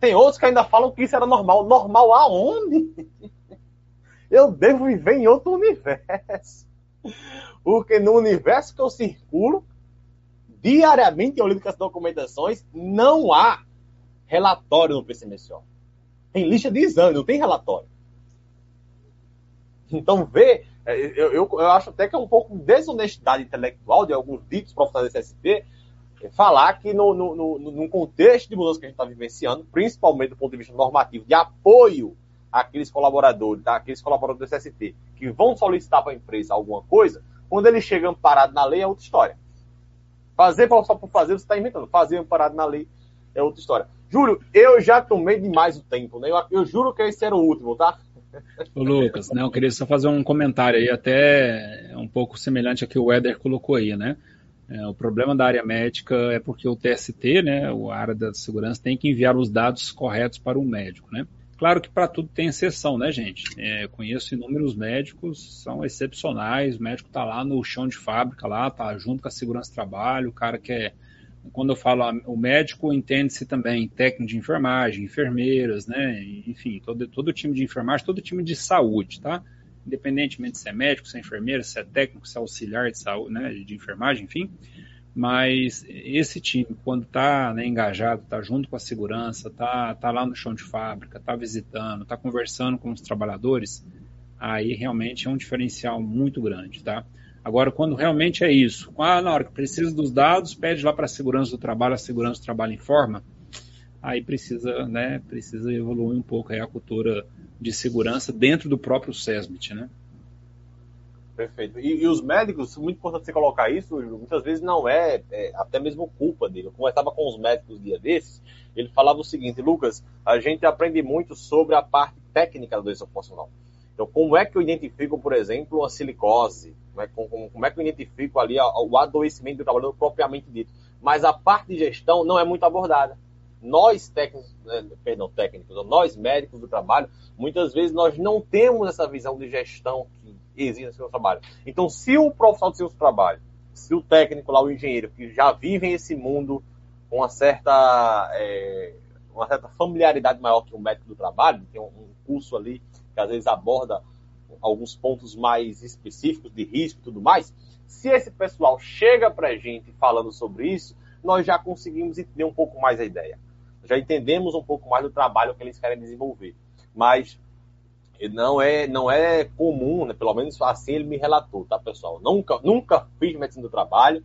Tem outros que ainda falam que isso era normal. Normal aonde? (laughs) Eu devo viver em outro universo. (laughs) Porque no universo que eu circulo, diariamente eu lido com as documentações, não há relatório no PCMSO. Tem lista de exame, não tem relatório. Então, vê, é, eu, eu, eu, acho até que é um pouco de desonestidade intelectual de alguns ditos profissionais da SST é, falar que no, no, no, num contexto de mudança que a gente está vivenciando, principalmente do ponto de vista normativo, de apoio àqueles colaboradores, tá? aqueles colaboradores do SST, que vão solicitar para a empresa alguma coisa, quando eles chegam parados na lei é outra história. Fazer só por fazer, você está inventando. Fazer parado na lei é outra história. Júlio, eu já tomei demais o tempo, né? Eu, eu juro que esse era o último, tá? Ô, Lucas, né, eu queria só fazer um comentário aí, até um pouco semelhante ao que o Éder colocou aí, né? É, o problema da área médica é porque o TST, né, a área da segurança, tem que enviar os dados corretos para o médico, né? Claro que para tudo tem exceção, né, gente? É, conheço inúmeros médicos, são excepcionais, o médico está lá no chão de fábrica, lá, tá junto com a segurança do trabalho, o cara que é quando eu falo o médico, entende-se também técnico de enfermagem, enfermeiras, né? Enfim, todo, todo time de enfermagem, todo time de saúde, tá? Independentemente se é médico, se é enfermeira, se é técnico, se é auxiliar de saúde, né? De enfermagem, enfim. Mas esse time, quando está né, engajado, está junto com a segurança, está tá lá no chão de fábrica, está visitando, está conversando com os trabalhadores, aí realmente é um diferencial muito grande, tá? Agora, quando realmente é isso, ah, na hora que precisa dos dados, pede lá para a segurança do trabalho, a segurança do trabalho informa, aí precisa, né, precisa evoluir um pouco a cultura de segurança dentro do próprio SESMIT, né? Perfeito. E, e, os médicos, muito importante você colocar isso, muitas vezes não é, é, até mesmo culpa dele. Eu conversava com os médicos dia desses, ele falava o seguinte, Lucas, a gente aprende muito sobre a parte técnica da doença ocupacional. Então, como é que eu identifico, por exemplo, uma silicose? Como é, como, como é que eu identifico ali o adoecimento do trabalhador propriamente dito? Mas a parte de gestão não é muito abordada. Nós técnicos, né, perdão, técnicos, nós médicos do trabalho, muitas vezes nós não temos essa visão de gestão no seu trabalho. Então, se o profissional do seu trabalho, se o técnico lá, o engenheiro, que já vive esse mundo com uma certa, é, uma certa familiaridade maior que o médico do trabalho, tem um curso ali que às vezes aborda alguns pontos mais específicos de risco e tudo mais, se esse pessoal chega para a gente falando sobre isso, nós já conseguimos entender um pouco mais a ideia. Já entendemos um pouco mais do trabalho que eles querem desenvolver. Mas não é, não é comum, né? pelo menos assim ele me relatou, tá, pessoal? Nunca, nunca fiz medicina do trabalho,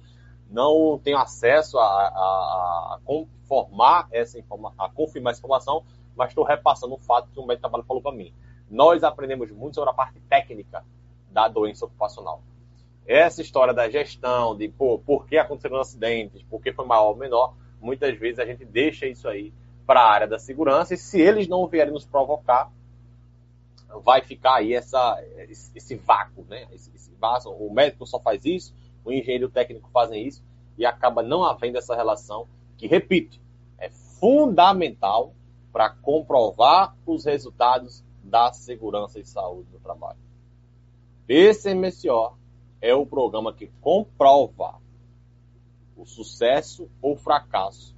não tenho acesso a, a, a conformar essa informação, a confirmar essa informação, mas estou repassando o fato que o médico de trabalho falou para mim. Nós aprendemos muito sobre a parte técnica da doença ocupacional. Essa história da gestão, de pô, por que aconteceram acidentes, por que foi maior ou menor, muitas vezes a gente deixa isso aí para a área da segurança e se eles não vierem nos provocar, vai ficar aí essa, esse, vácuo, né? Esse, esse o médico só faz isso, o engenheiro técnico fazem isso e acaba não havendo essa relação que, repito, é fundamental para comprovar os resultados da segurança e saúde no trabalho. Esse MSO é o programa que comprova o sucesso ou fracasso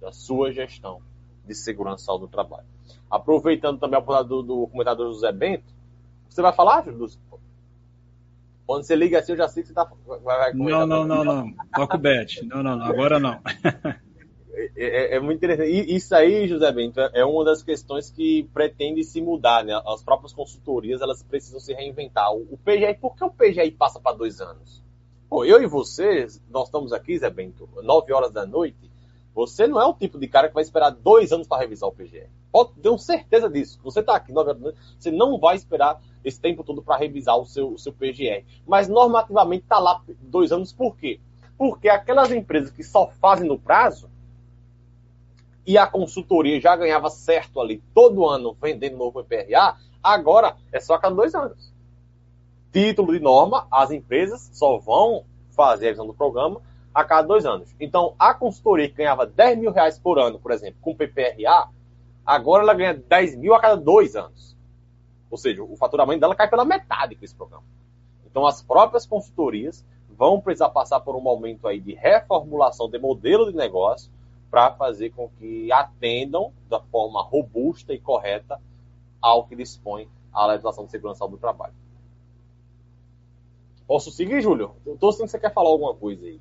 da sua gestão de segurança e saúde no trabalho. Aproveitando também a oportunidade do, do comentador José Bento, você vai falar, Júlio? Quando você liga assim, eu já sei que você tá, vai, vai Não, não, não, não. Toca o bet. Não, não, não. Agora não. É, é, é, muito interessante. E isso aí, José Bento, é uma das questões que pretende se mudar, né? As próprias consultorias, elas precisam se reinventar. O, o PGI, por que o PGI passa para dois anos? Pô, eu e você, nós estamos aqui, Zé Bento, nove horas da noite, você não é o tipo de cara que vai esperar dois anos para revisar o PGE. Pode ter certeza disso. Você está aqui, você não vai esperar esse tempo todo para revisar o seu, o seu PGE. Mas normativamente está lá dois anos, por quê? Porque aquelas empresas que só fazem no prazo e a consultoria já ganhava certo ali todo ano vendendo novo IPRA, agora é só a cada dois anos. Título de norma, as empresas só vão fazer a revisão do programa a cada dois anos. Então, a consultoria que ganhava 10 mil reais por ano, por exemplo, com PPRA, agora ela ganha 10 mil a cada dois anos. Ou seja, o faturamento dela cai pela metade com esse programa. Então, as próprias consultorias vão precisar passar por um momento aí de reformulação de modelo de negócio para fazer com que atendam da forma robusta e correta ao que dispõe a legislação de segurança do trabalho. Posso seguir, Júlio? Eu estou sentindo que você quer falar alguma coisa aí.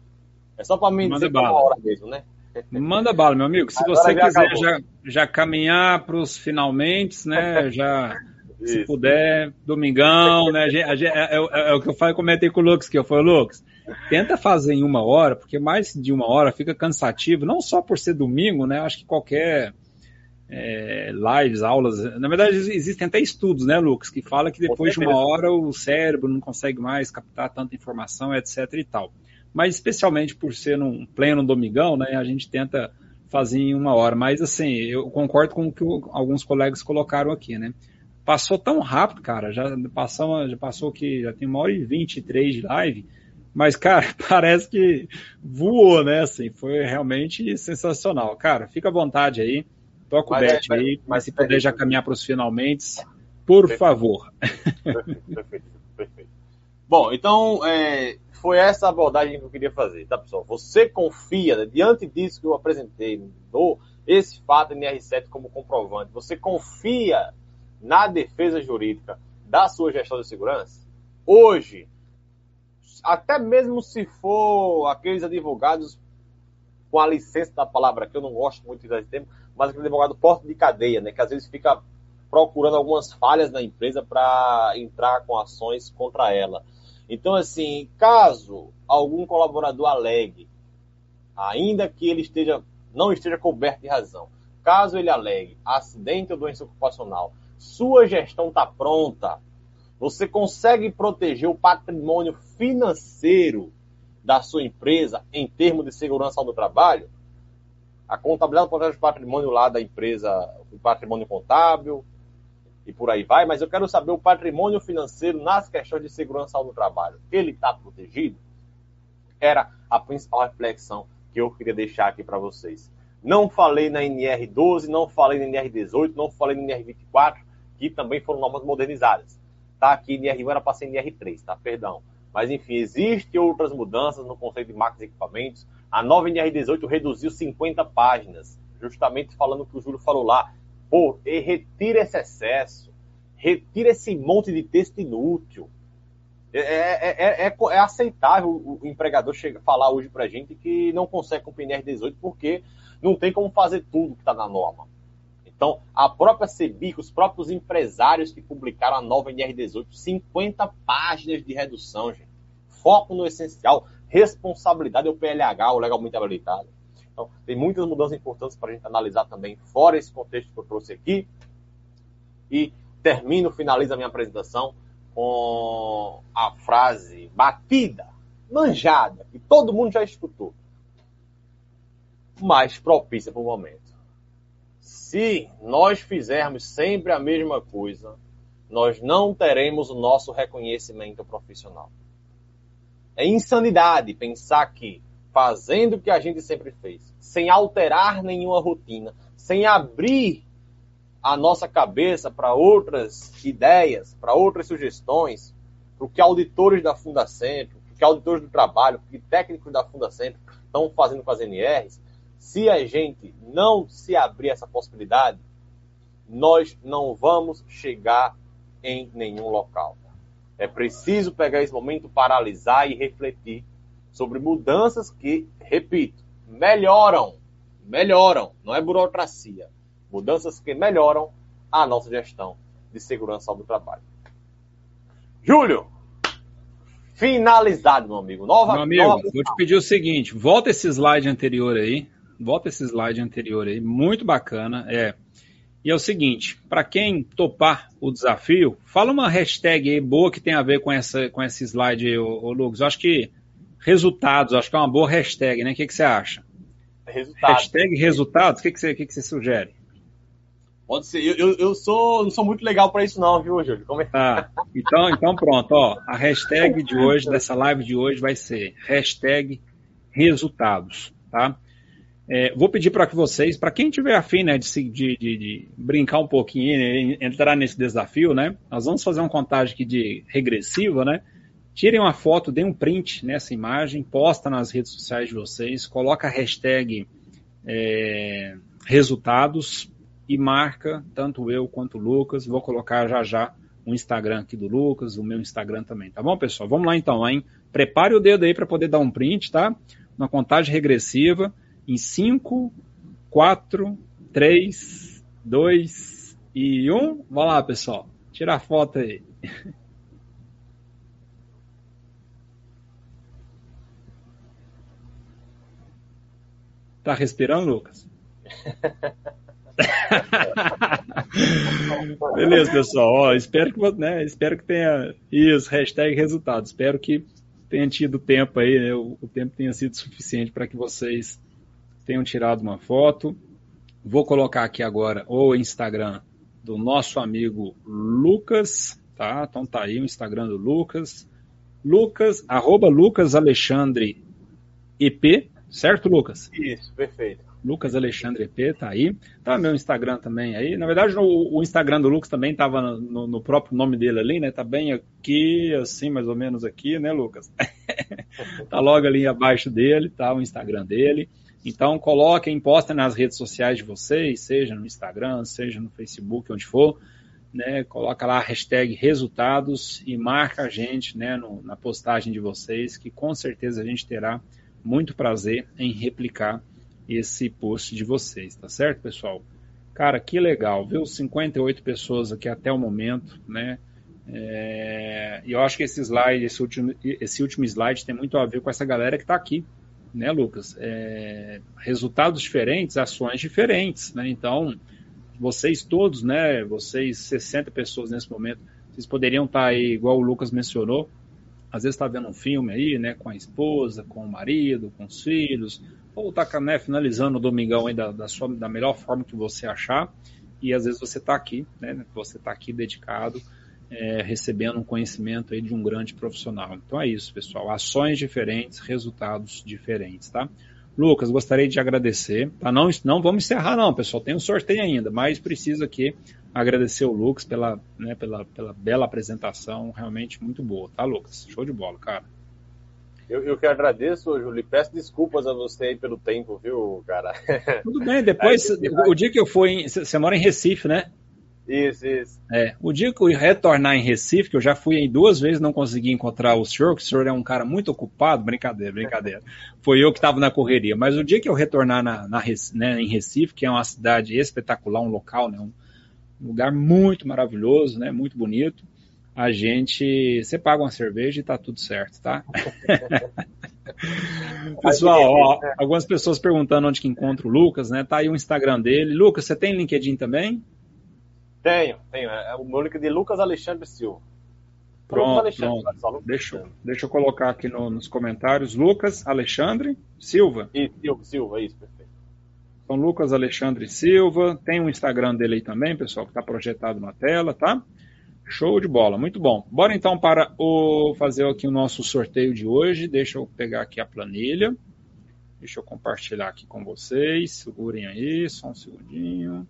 É só para mim Manda dizer bala. uma hora mesmo, né? Manda bala, meu amigo. Se Agora você já quiser já, já, caminhar para os finalmente, né? (laughs) Já, se puder, domingão, né? A gente, é, é, é, é, o que eu falei, comentei com o Lux, que eu falei, Lux, tenta fazer em uma hora, porque mais de uma hora fica cansativo, não só por ser domingo, né? Acho que qualquer é, lives, aulas, na verdade existem até estudos, né, Lucas, que fala que depois de uma hora o cérebro não consegue mais captar tanta informação, etc e tal mas especialmente por ser num pleno domingão, né, a gente tenta fazer em uma hora. Mas assim, eu concordo com o que alguns colegas colocaram aqui, né? Passou tão rápido, cara, já passou, já passou que já tem uma hora e vinte e três de live, mas, cara, (laughs) parece que voou, né? Assim, foi realmente sensacional. Cara, fica à vontade aí, toca o bet é, aí, mas se puder já caminhar para os finalmente, por perfeito. favor. (laughs) Perfeito, perfeito, perfeito. Bom, então, é, foi essa abordagem que eu queria fazer, tá, pessoal? Você confia, né, diante disso que eu apresentei, do esse fato NR7 como comprovante, você confia na defesa jurídica da sua gestão de segurança? Hoje, até mesmo se for aqueles advogados com a licença da palavra, que eu não gosto muito desse termo, mas aquele advogado porta de cadeia, né, que às vezes fica procurando algumas falhas na empresa para entrar com ações contra ela. Então, assim, caso algum colaborador alegue, ainda que ele esteja, não esteja coberto de razão, caso ele alegue acidente ou doença ocupacional, sua gestão está pronta, você consegue proteger o patrimônio financeiro da sua empresa em termos de segurança do trabalho? A contabilidade protege o patrimônio lá da empresa, o patrimônio contábil e por aí vai, mas eu quero saber o patrimônio financeiro nas questões de segurança do trabalho. Ele está protegido? Era a principal reflexão que eu queria deixar aqui para vocês. Não falei na NR12, não falei na NR18, não falei na NR24, que também foram normas modernizadas. Tá aqui, NR1 era para ser NR3, tá? Perdão. Mas, enfim, existem outras mudanças no conceito de máquinas e equipamentos. A nova NR18 reduziu 50 páginas, justamente falando o que o Júlio falou lá. Pô, retira esse excesso, retira esse monte de texto inútil. É, é, é, é, aceitável o empregador chega, falar hoje para gente que não consegue com o NR18 porque não tem como fazer tudo que está na norma. Então, a própria CEBIC, os próprios empresários que publicaram a nova NR18, 50 páginas de redução, gente. Foco no essencial, responsabilidade do PLH, o legalmente habilitado. Então, tem muitas mudanças importantes para a gente analisar também, fora esse contexto que eu trouxe aqui. E termino, finalizo a minha apresentação com a frase batida, manjada, que todo mundo já escutou mais propícia para o momento. Se nós fizermos sempre a mesma coisa, nós não teremos o nosso reconhecimento profissional. É insanidade pensar que, fazendo o que a gente sempre fez, sem alterar nenhuma rotina, sem abrir a nossa cabeça para outras ideias, para outras sugestões, para o que auditores da Fundacentro, o que auditores do trabalho, o que técnicos da Fundacentro estão fazendo com as NRs, se a gente não se abrir essa possibilidade, nós não vamos chegar em nenhum local. É preciso pegar esse momento, paralisar e refletir sobre mudanças que, repito, melhoram, melhoram, não é burocracia, mudanças que melhoram a nossa gestão de segurança do trabalho. Júlio, finalizado, meu amigo. Nova, meu amigo, nova... vou te pedir o seguinte, volta esse slide anterior aí, volta esse slide anterior aí, muito bacana. É. E é o seguinte, para quem topar o desafio, fala uma hashtag aí boa que tem a ver com, essa, com esse slide aí, ô, ô Lucas. Eu acho que resultados, acho que é uma boa hashtag, né? O que, que você acha? Resultados. Hashtag resultados, o que, que, você, que, que você sugere? Pode ser. Eu, eu, eu, sou, não sou muito legal para isso, não, viu, Júlio? Como é? Tá. Então, então pronto, ó. A hashtag de hoje, dessa live de hoje, vai ser hashtag resultados, tá? É, vou pedir para que vocês, para quem tiver afim né, de, de, de, de, brincar um pouquinho, entrar nesse desafio, né? Nós vamos fazer uma contagem aqui de regressiva, né? Tirem uma foto, deem um print nessa imagem, posta nas redes sociais de vocês, coloca a hashtag é, resultados e marca tanto eu quanto o Lucas. Vou colocar já já o Instagram aqui do Lucas, o meu Instagram também, tá bom, pessoal? Vamos lá então, hein? Prepare o dedo aí para poder dar um print, tá? Uma contagem regressiva em 5, 4, 3, 2 e 1. Vamos lá, pessoal. Tira a foto aí. (laughs) Tá respirando, Lucas? (laughs) Beleza, pessoal. Ó, espero que né, espero que tenha isso, hashtag resultado. Espero que tenha tido tempo aí, né, o, o tempo tenha sido suficiente para que vocês tenham tirado uma foto. Vou colocar aqui agora o Instagram do nosso amigo Lucas, tá? Então tá aí o Instagram do Lucas. Lucas, arroba Lucas Alexandre EP, certo, Lucas? Isso, perfeito. Lucas Alexandre EP, tá aí. Tá meu Instagram também aí. Na verdade, o, o Instagram do Lucas também tava no, no, próprio nome dele ali, né? Tá bem aqui, assim, mais ou menos aqui, né, Lucas? (laughs) tá logo ali abaixo dele, tá o Instagram dele. Então, coloquem, postem nas redes sociais de vocês, seja no Instagram, seja no Facebook, onde for, né? Coloca lá a hashtag resultados e marca a gente, né, no, na postagem de vocês, que com certeza a gente terá muito prazer em replicar esse post de vocês, tá certo, pessoal? Cara, que legal, viu? 58 pessoas aqui até o momento, né? É, e eu acho que esse slide, esse último, esse último slide tem muito a ver com essa galera que está aqui, né, Lucas? É, resultados diferentes, ações diferentes, né? Então, vocês todos, né? Vocês 60 pessoas nesse momento, vocês poderiam estar aí, igual o Lucas mencionou, às vezes está vendo um filme aí, né, com a esposa, com o marido, com os filhos, ou está né, finalizando o domingão aí da, da, sua, da melhor forma que você achar, e às vezes você está aqui, né, você está aqui dedicado, é, recebendo um conhecimento aí de um grande profissional. Então é isso, pessoal, ações diferentes, resultados diferentes, tá? Lucas, gostaria de agradecer. Tá? Não, não vamos encerrar, não, pessoal. Tem um sorteio ainda, mas preciso aqui agradecer o Lucas pela, né, pela, pela bela apresentação, realmente muito boa, tá, Lucas? Show de bola, cara. Eu, eu que agradeço, Júlio, peço desculpas a você aí pelo tempo, viu, cara? (laughs) Tudo bem, depois, o dia que eu fui, em, você mora em Recife, né? Isso, isso. É, o dia que eu retornar em Recife, que eu já fui em duas vezes não consegui encontrar o senhor, que o senhor é um cara muito ocupado, brincadeira, brincadeira. (laughs) Foi eu que estava na correria. Mas o dia que eu retornar na, na né, em Recife, que é uma cidade espetacular, um local, né, um lugar muito maravilhoso, né, muito bonito, a gente. Você paga uma cerveja e tá tudo certo, tá? (laughs) Pessoal, ó, algumas pessoas perguntando onde que encontra o Lucas, né? Tá aí o Instagram dele. Lucas, você tem LinkedIn também? Tenho, tenho. É o meu link de Lucas Alexandre Silva. Pronto, Alexandre, pronto. Deixa, eu, deixa eu colocar aqui no, nos comentários. Lucas Alexandre Silva. Isso, Silva, Silva, isso, perfeito. Então, Lucas Alexandre Silva. Tem o um Instagram dele aí também, pessoal, que está projetado na tela, tá? Show de bola, muito bom. Bora então para o fazer aqui o nosso sorteio de hoje. Deixa eu pegar aqui a planilha. Deixa eu compartilhar aqui com vocês. Segurem aí, só um segundinho.